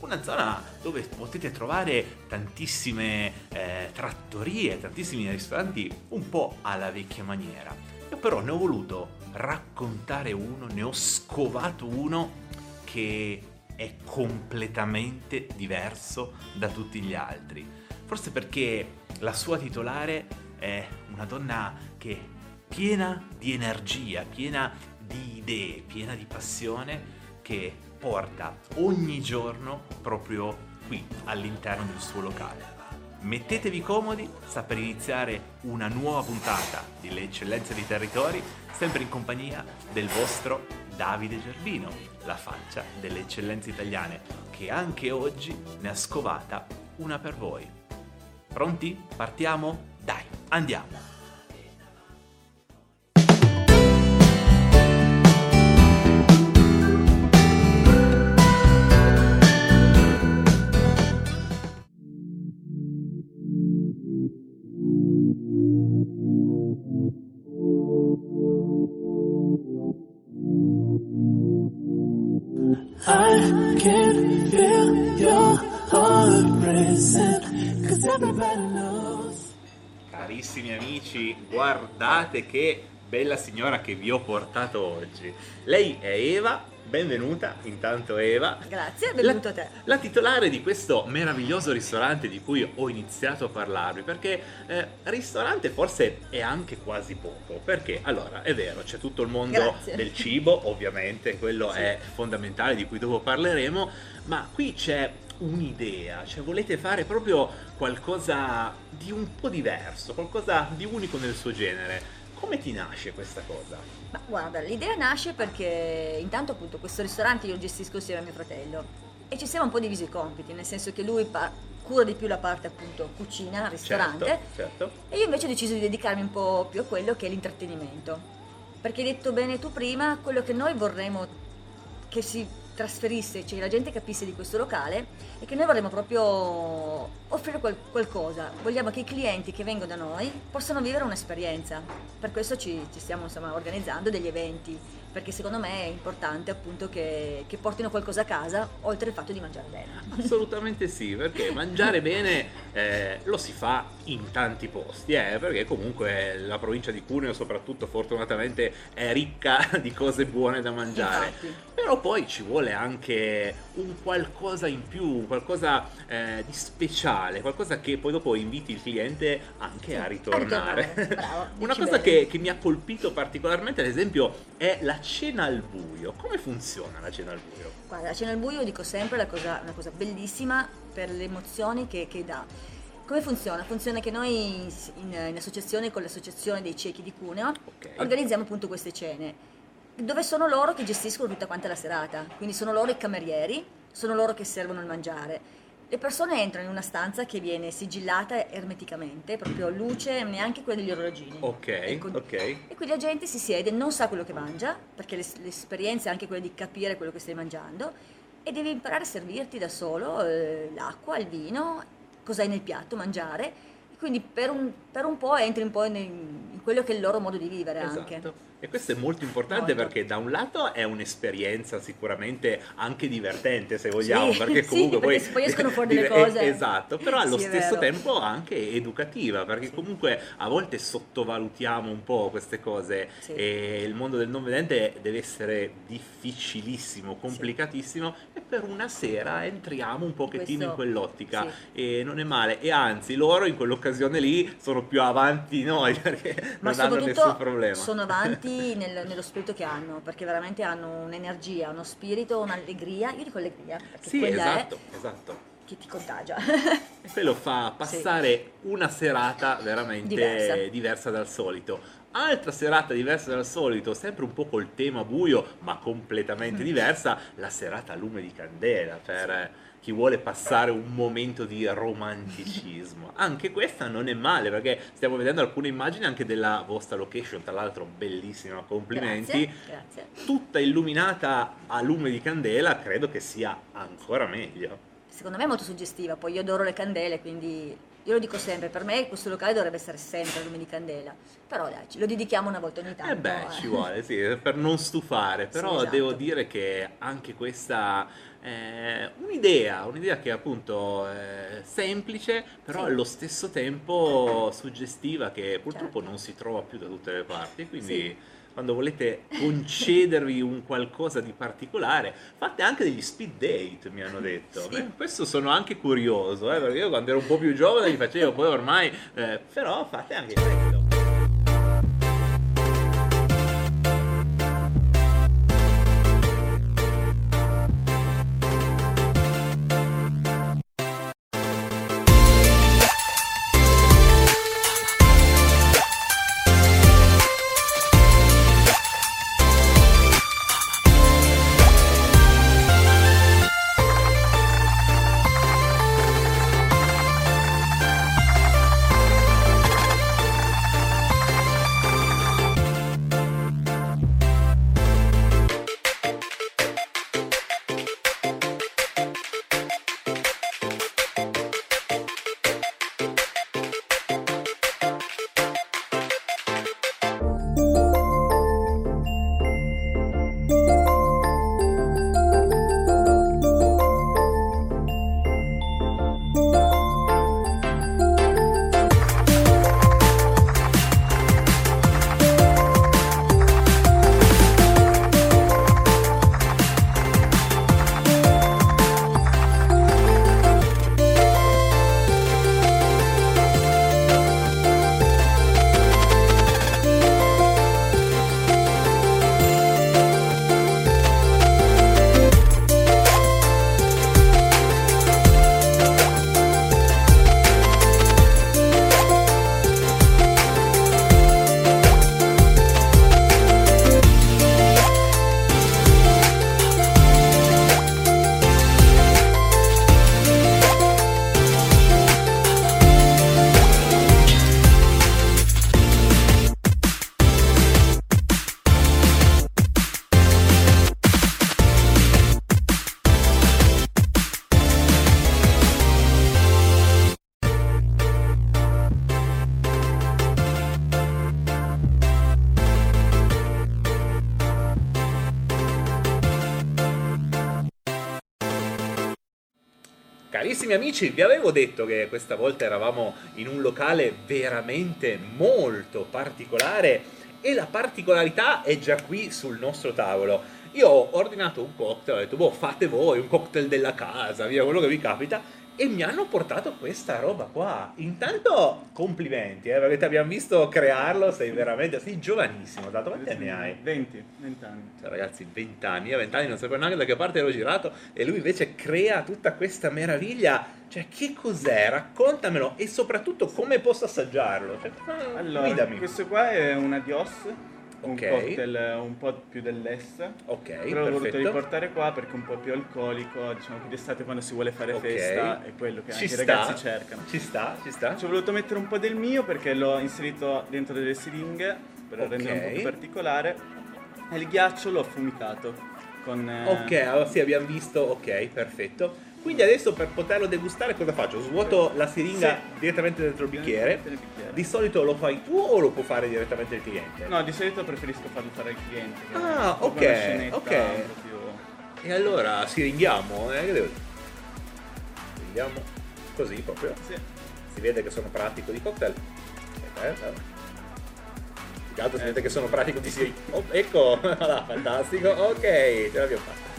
una zona dove potete trovare tantissime eh, trattorie, tantissimi ristoranti un po' alla vecchia maniera. Io però ne ho voluto raccontare uno, ne ho scovato uno che è completamente diverso da tutti gli altri. Forse perché la sua titolare è una donna che piena di energia, piena di idee, piena di passione, che porta ogni giorno proprio qui all'interno del suo locale. Mettetevi comodi, sta per iniziare una nuova puntata di Le Eccellenze dei Territori, sempre in compagnia del vostro Davide Gervino, la faccia delle eccellenze italiane, che anche oggi ne ha scovata una per voi. Pronti? Partiamo? Dai, andiamo! I can feel your heart racing, cause everybody knows. Carissimi amici, guardate che bella signora che vi ho portato oggi. Lei è Eva, benvenuta intanto Eva. Grazie, benvenuto a te. La titolare di questo meraviglioso ristorante di cui ho iniziato a parlarvi, perché eh, ristorante forse è anche quasi poco, perché allora è vero, c'è tutto il mondo Grazie. del cibo, ovviamente, quello Sì. è fondamentale di cui dopo parleremo, ma qui c'è un'idea, cioè volete fare proprio qualcosa di un po' diverso, qualcosa di unico nel suo genere. Come ti nasce questa cosa? Ma guarda, l'idea nasce perché intanto appunto questo ristorante io lo gestisco insieme a mio fratello e ci siamo un po' divisi i compiti, nel senso che lui pa- cura di più la parte appunto cucina, ristorante Certo, certo. e io invece ho deciso di dedicarmi un po' più a quello che è l'intrattenimento. Perché hai detto bene tu prima, quello che noi vorremmo che si trasferisse, cioè la gente capisse di questo locale e che noi vorremmo proprio offrire qual- qualcosa. Vogliamo che i clienti che vengono da noi possano vivere un'esperienza. Per questo ci, ci stiamo insomma, organizzando degli eventi, perché secondo me è importante appunto che, che portino qualcosa a casa, oltre al fatto di mangiare bene. Assolutamente sì, perché mangiare bene eh, lo si fa in tanti posti, eh, perché comunque la provincia di Cuneo soprattutto fortunatamente è ricca di cose buone da mangiare. Infatti. Però poi ci vuole anche un qualcosa in più, qualcosa eh, di speciale, qualcosa che poi dopo inviti il cliente anche a ritornare. ritornare, bravo, Una cosa che, che mi ha colpito particolarmente, ad esempio, è la cena al buio. Come funziona la cena al buio? Guarda, la cena al buio dico sempre la cosa- una cosa bellissima per le emozioni che, che dà. Come funziona? Funziona che noi in, in associazione con l'associazione dei ciechi di Cuneo organizziamo appunto queste cene dove sono loro che gestiscono tutta quanta la serata, quindi sono loro i camerieri, sono loro che servono il mangiare. Le persone entrano in una stanza che viene sigillata ermeticamente, proprio luce, neanche quella degli orologini. Ok, Ecco. ok. E quindi la gente si siede, non sa quello che mangia, perché l'es- l'esperienza è anche quella di capire quello che stai mangiando, e devi imparare a servirti da solo eh, l'acqua, il vino, cosa hai nel piatto, mangiare. E quindi per un, per un po' entri un po' in, in quello che è il loro modo di vivere anche. E questo è molto importante Molto. perché da un lato è un'esperienza sicuramente anche divertente se vogliamo, Sì, perché sì, comunque perché poi, poi escono fuori delle dire- cose. eh, Esatto, però allo Sì, stesso tempo anche educativa, perché comunque a volte sottovalutiamo un po' queste cose Sì. e il mondo del non vedente deve essere difficilissimo, complicatissimo e per una sera entriamo un pochettino Questo- in quell'ottica e non è male e anzi loro in quell'occasione lì sono più avanti di noi perché Ma non hanno nessun problema. sono avanti nel- nello spirito che hanno, perché veramente hanno un'energia, uno spirito, un'allegria. Io dico allegria, perché Sì, quella esatto, esatto. è che ti contagia. E quello fa passare una serata veramente Diversa. diversa. dal solito. Altra serata diversa dal solito, sempre un po' col tema buio, ma completamente Mm. diversa, la serata a lume di candela per eh, chi vuole passare un momento di romanticismo. Anche questa non è male perché stiamo vedendo alcune immagini anche della vostra location, tra l'altro bellissima, complimenti. Grazie, grazie. Tutta illuminata a lume di candela, credo che sia ancora meglio. Secondo me è molto suggestiva, poi io adoro le candele, quindi io lo dico sempre, per me questo locale dovrebbe essere sempre a lume di candela. Però dai, lo dedichiamo una volta ogni tanto. Eh beh, eh. ci vuole, sì, per non stufare, però esatto. devo dire che anche questa è un'idea, un'idea che appunto è semplice, però Sì. allo stesso tempo suggestiva che purtroppo non si trova più da tutte le parti, quindi Sì. quando volete concedervi un qualcosa di particolare, fate anche degli speed date, mi hanno detto. Beh, questo sono anche curioso, eh, perché io quando ero un po' più giovane li facevo, poi ormai, eh, però fate anche questo. Carissimi amici, vi avevo detto che questa volta eravamo in un locale veramente molto particolare e la particolarità è già qui sul nostro tavolo. Io ho ordinato un cocktail, ho detto, boh, fate voi, un cocktail della casa, via quello che vi capita, e mi hanno portato questa roba qua. Intanto complimenti, eh, perché ti abbiamo visto crearlo, sei veramente, sei giovanissimo, da quanti anni hai? 20, 20 anni. Cioè, ragazzi, 20 anni, io a 20 anni non sapevo neanche da che parte ero girato e lui invece crea tutta questa meraviglia. Cioè, che cos'è? Raccontamelo e soprattutto come posso assaggiarlo. Cioè, Allora, guidami. questo qua è un adios, un cocktail un po' più dell'est. Ok, Però l'ho voluto riportare qua perché è un po' più alcolico, diciamo che d'estate quando si vuole fare Ok. festa è quello che Ci anche i sta, ragazzi cercano. Ci sta, ci sta. Ci ho voluto mettere un po' del mio perché l'ho inserito dentro delle siringhe per Ok. rendere un po' più particolare e il ghiaccio l'ho affumicato con... eh, Ok, allora sì, abbiamo visto, ok, perfetto. Quindi adesso per poterlo degustare cosa faccio? Svuoto la siringa Sì. direttamente dentro il bicchiere. Di solito lo fai tu o lo può fare direttamente il cliente? No, di solito preferisco farlo fare al cliente. Ah, proprio ok, ok. più- E allora siringhiamo, eh? Che devo dire? Siringhiamo così proprio. Si vede che sono pratico di cocktail. Aspetta, eh. Più che altro si vede che sono pratico di siring. Oh, ecco, fantastico. Ok, ce l'abbiamo fatta.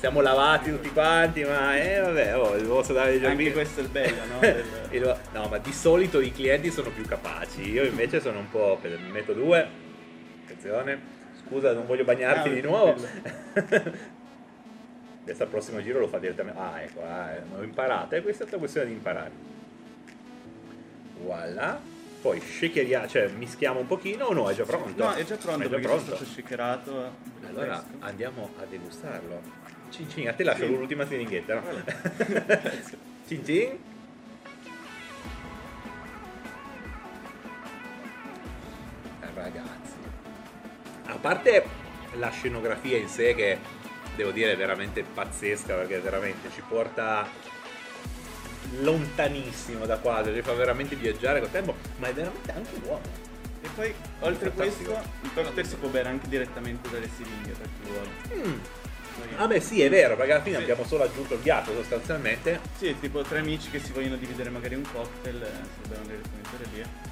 Siamo lavati tutti quanti, ma eh vabbè, oh, vi posso dare dei Anche giorni. questo è il bello, no? Del- Il- no, ma di solito i clienti sono più capaci. Io invece sono un po'. Mi metto due. Attenzione. Scusa, non voglio bagnarti Ah, di nuovo. Adesso al prossimo giro lo fa direttamente. Ah, ecco, ah, eh, ho imparato. E questa è stata questione di imparare. Voilà. Poi shakeriamo, cioè mischiamo un pochino o no? È già pronto? No, è già pronto È già pronto. è shakerato. Allora fresco. andiamo a degustarlo. Cin cin, a te lascio Sì. l'ultima siringhetta, no? cin cin. Eh, Ragazzi, a parte la scenografia in sé che devo dire è veramente pazzesca perché veramente ci porta lontanissimo da qua, cioè ci fa veramente viaggiare col tempo, ma è veramente anche buono. E poi, oltre a questo, il cocktail si può bere anche direttamente dalle siringhe per chi vuole. Mm. Ah beh sì, è vero, perché alla fine Sì. abbiamo solo aggiunto il ghiaccio sostanzialmente. Sì, tipo tre amici che si vogliono dividere magari un cocktail, eh, si lo bevono direttamente da lì.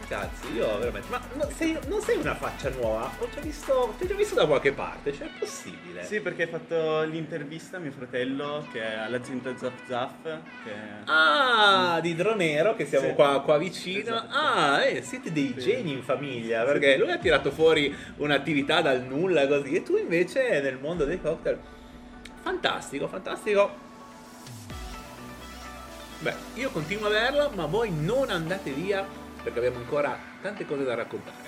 Ragazzi, io veramente. Ma no, sei- non sei una faccia nuova? Ho già visto. Ti ho già visto da qualche parte, cioè è possibile. Sì, perché hai fatto l'intervista a mio fratello che è all'azienda Zaf Zaf. Che... Ah, di Dronero che siamo Sì. qua, qua vicino. Esatto. Ah, eh, siete dei geni in famiglia perché lui ha tirato fuori un'attività dal nulla così e tu invece nel mondo dei cocktail. Fantastico, fantastico. Beh, io continuo a averlo, ma voi non andate via perché abbiamo ancora tante cose da raccontare.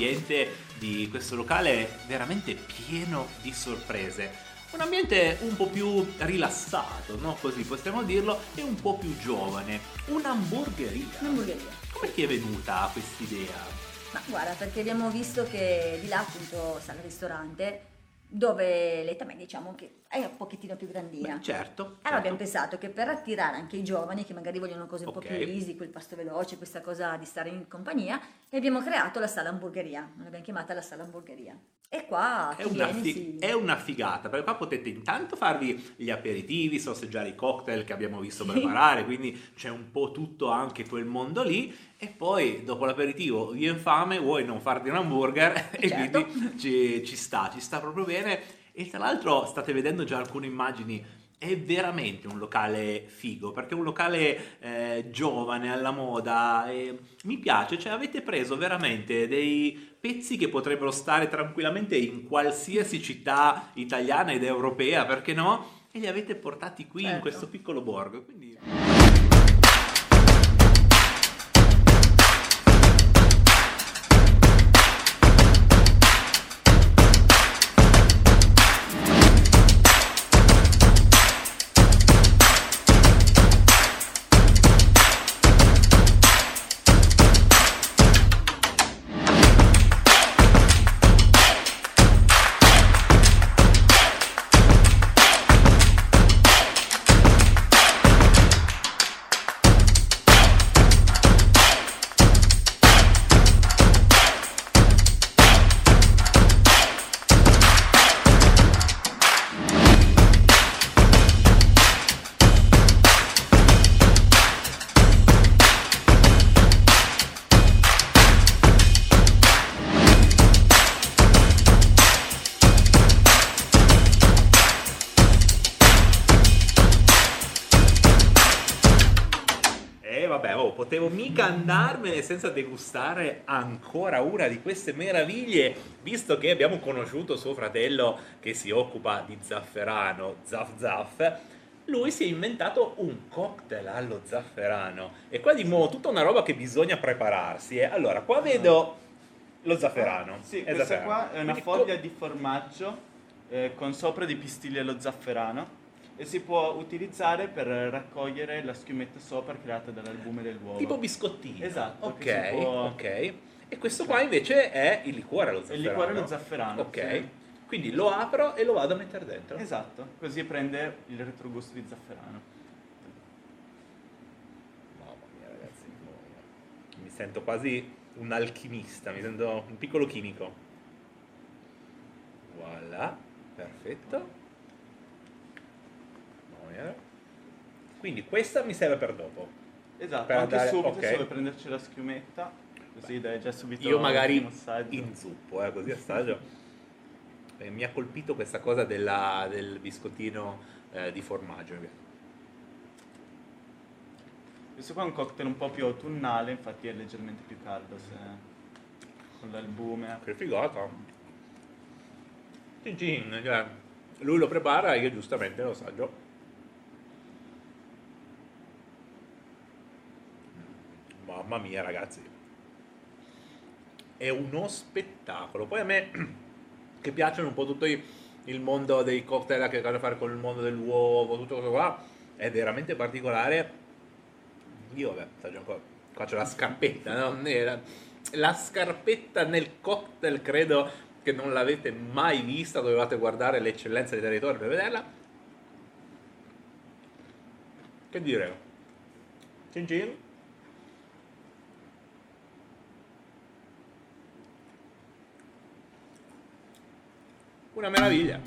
In un altro ambiente di questo locale veramente pieno di sorprese. Un ambiente un po' più rilassato, no? Così possiamo dirlo, e un po' più giovane. Un'hamburgeria. Un'hamburgeria. Come ti è venuta quest'idea? Ma guarda, perché abbiamo visto che di là appunto sta il ristorante dove l'età media diciamo che è un pochettino più grandina. Certo. Allora certo. abbiamo pensato che per attirare anche i giovani che magari vogliono cose un po' Ok. più easy, quel pasto veloce, questa cosa di stare in compagnia, e abbiamo creato la sala hamburgeria, l'abbiamo chiamata la sala hamburgeria. E qua È una, viene fi- si... è una figata perché qua potete intanto farvi gli aperitivi, sorseggiare i cocktail che abbiamo visto preparare, quindi c'è un po' tutto anche quel mondo lì e poi dopo l'aperitivo viene fame, vuoi non farti un hamburger e Certo. quindi ci, ci sta, ci sta proprio bene e tra l'altro state vedendo già alcune immagini è veramente un locale figo perché è un locale eh, giovane alla moda e mi piace, cioè avete preso veramente dei pezzi che potrebbero stare tranquillamente in qualsiasi città italiana ed europea, perché no? E li avete portati qui in Certo. questo piccolo borgo. Quindi... andarmene senza degustare ancora una di queste meraviglie, visto che abbiamo conosciuto suo fratello che si occupa di zafferano, Zaf Zaf. Lui si è inventato un cocktail allo zafferano. E qua di nuovo tutta una roba che bisogna prepararsi. eh. Allora, qua vedo lo zafferano. Sì, È questa zafferano. qua è una Quindi foglia di formaggio eh, con sopra di pistilli allo zafferano e si può utilizzare per raccogliere la schiumetta sopra creata dall'albume dell'uovo. Tipo biscottino. Esatto. Ok, può- ok. E questo qua invece è il liquore allo Il zafferano. liquore allo zafferano. Ok. sì. Quindi lo apro e lo vado a mettere dentro. Esatto, così prende il retrogusto di zafferano. Mamma mia, ragazzi. Mi sento quasi un alchimista, mi sento un piccolo chimico. Voilà, perfetto. Mamma mia. Quindi questa mi serve per dopo. Esatto, Per anche andare- subito ok. se vuoi prenderci la schiumetta. Così dai già subito Io magari inzuppo, eh, così assaggio. Eh, mi ha colpito questa cosa della- del biscottino eh, di formaggio. Questo qua è un cocktail un po' più autunnale, infatti è leggermente più caldo se... con l'albume. Che figata. Cin, cioè, lui lo prepara e io giustamente lo assaggio. Mamma mia ragazzi. È uno spettacolo. Poi a me che piacciono un po' tutto il mondo dei cocktail che ha a che fare con il mondo dell'uovo, tutto questo qua, è veramente particolare. Io vabbè, assaggio ancora. Qua c'è la scarpetta, no? Nera. La scarpetta nel cocktail credo che non l'avete mai vista, dovevate guardare l'eccellenza dei territori per vederla. Che dire? Cin cin. Una meraviglia.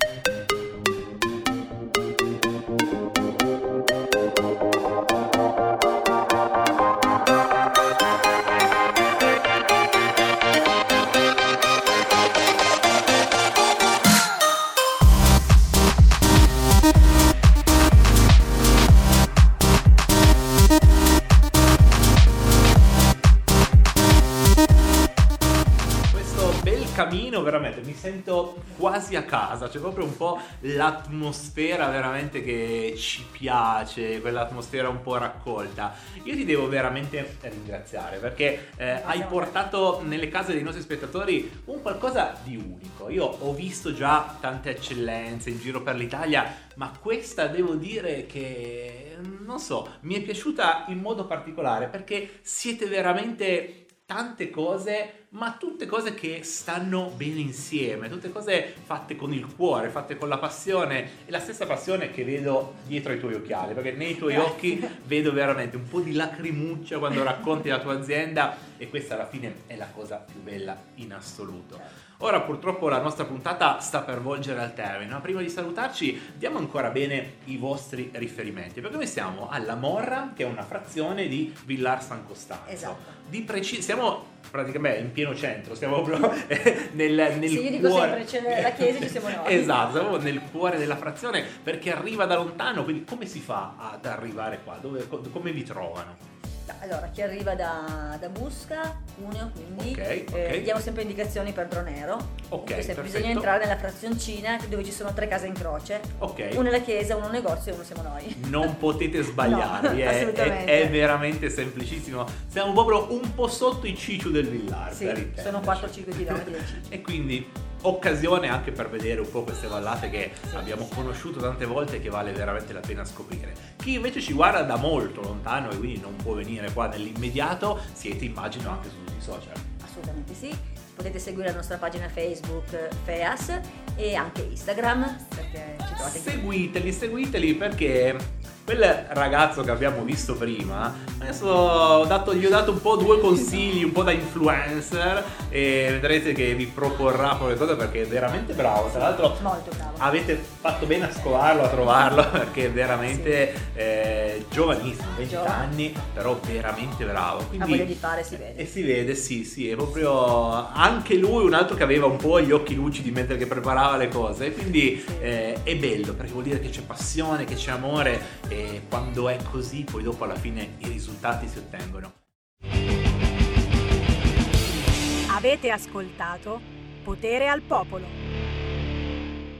Veramente mi sento quasi a casa c'è proprio un po' l'atmosfera veramente che ci piace quell'atmosfera un po' raccolta. Io ti devo veramente ringraziare perché eh, hai portato nelle case dei nostri spettatori un qualcosa di unico. Io ho visto già tante eccellenze in giro per l'Italia ma questa devo dire che non so mi è piaciuta in modo particolare perché siete veramente tante cose, ma tutte cose che stanno bene insieme, tutte cose fatte con il cuore, fatte con la passione e la stessa passione che vedo dietro ai tuoi occhiali, perché nei tuoi Grazie. occhi vedo veramente un po' di lacrimuccia quando racconti la tua azienda e questa alla fine è la cosa più bella in assoluto. Ora purtroppo la nostra puntata sta per volgere al termine, ma prima di salutarci diamo ancora bene i vostri riferimenti, perché noi siamo alla Morra, che è una frazione di Villar San Costanzo. Esatto. Di preci- siamo praticamente in pieno centro, siamo proprio nel, nel Sì, io dico cuore. sempre, c'è la chiesa ci siamo noi. Esatto, siamo nel cuore della frazione perché arriva da lontano, quindi come si fa ad arrivare qua? Dove- co- come vi trovano? Allora, chi arriva da, da Busca, Cuneo, quindi Ok, eh, ok. diamo sempre indicazioni per Dronero. Ok, sempre bisogna entrare nella frazioncina dove ci sono tre case in croce. Ok. Una è la chiesa, uno è un negozio e uno siamo noi. Non potete sbagliarvi, No, è- è, assolutamente. è veramente semplicissimo. Siamo proprio un po' sotto i cicciu del Villar. Sì, sono 4-5 km del Ciccio. E quindi occasione anche per vedere un po' queste vallate che abbiamo conosciuto tante volte e che vale veramente la pena scoprire. Chi invece ci guarda da molto lontano e quindi non può venire qua nell'immediato, siete immagino anche su tutti i social. Assolutamente sì. Potete seguire la nostra pagina Facebook FEAS e anche Instagram perché ci trovate Seguiteli, seguiteli perché quel ragazzo che abbiamo visto prima, adesso ho dato- gli ho dato un po' due consigli, un po' da influencer e vedrete che vi proporrà quelle cose perché è veramente bravo. Tra l'altro Molto bravo. avete fatto bene a scovarlo, a trovarlo perché è veramente eh, giovanissimo, 20 Giovane. anni, però veramente bravo. Ha Quindi voglia di fare, si vede. e si vede, sì, sì, è proprio anche lui un altro che aveva un po' gli occhi lucidi mentre che preparava le cose, quindi eh, è bello perché vuol dire che c'è passione, che c'è amore e quando è così poi dopo alla fine i risultati si ottengono. Avete ascoltato Potere al Popolo.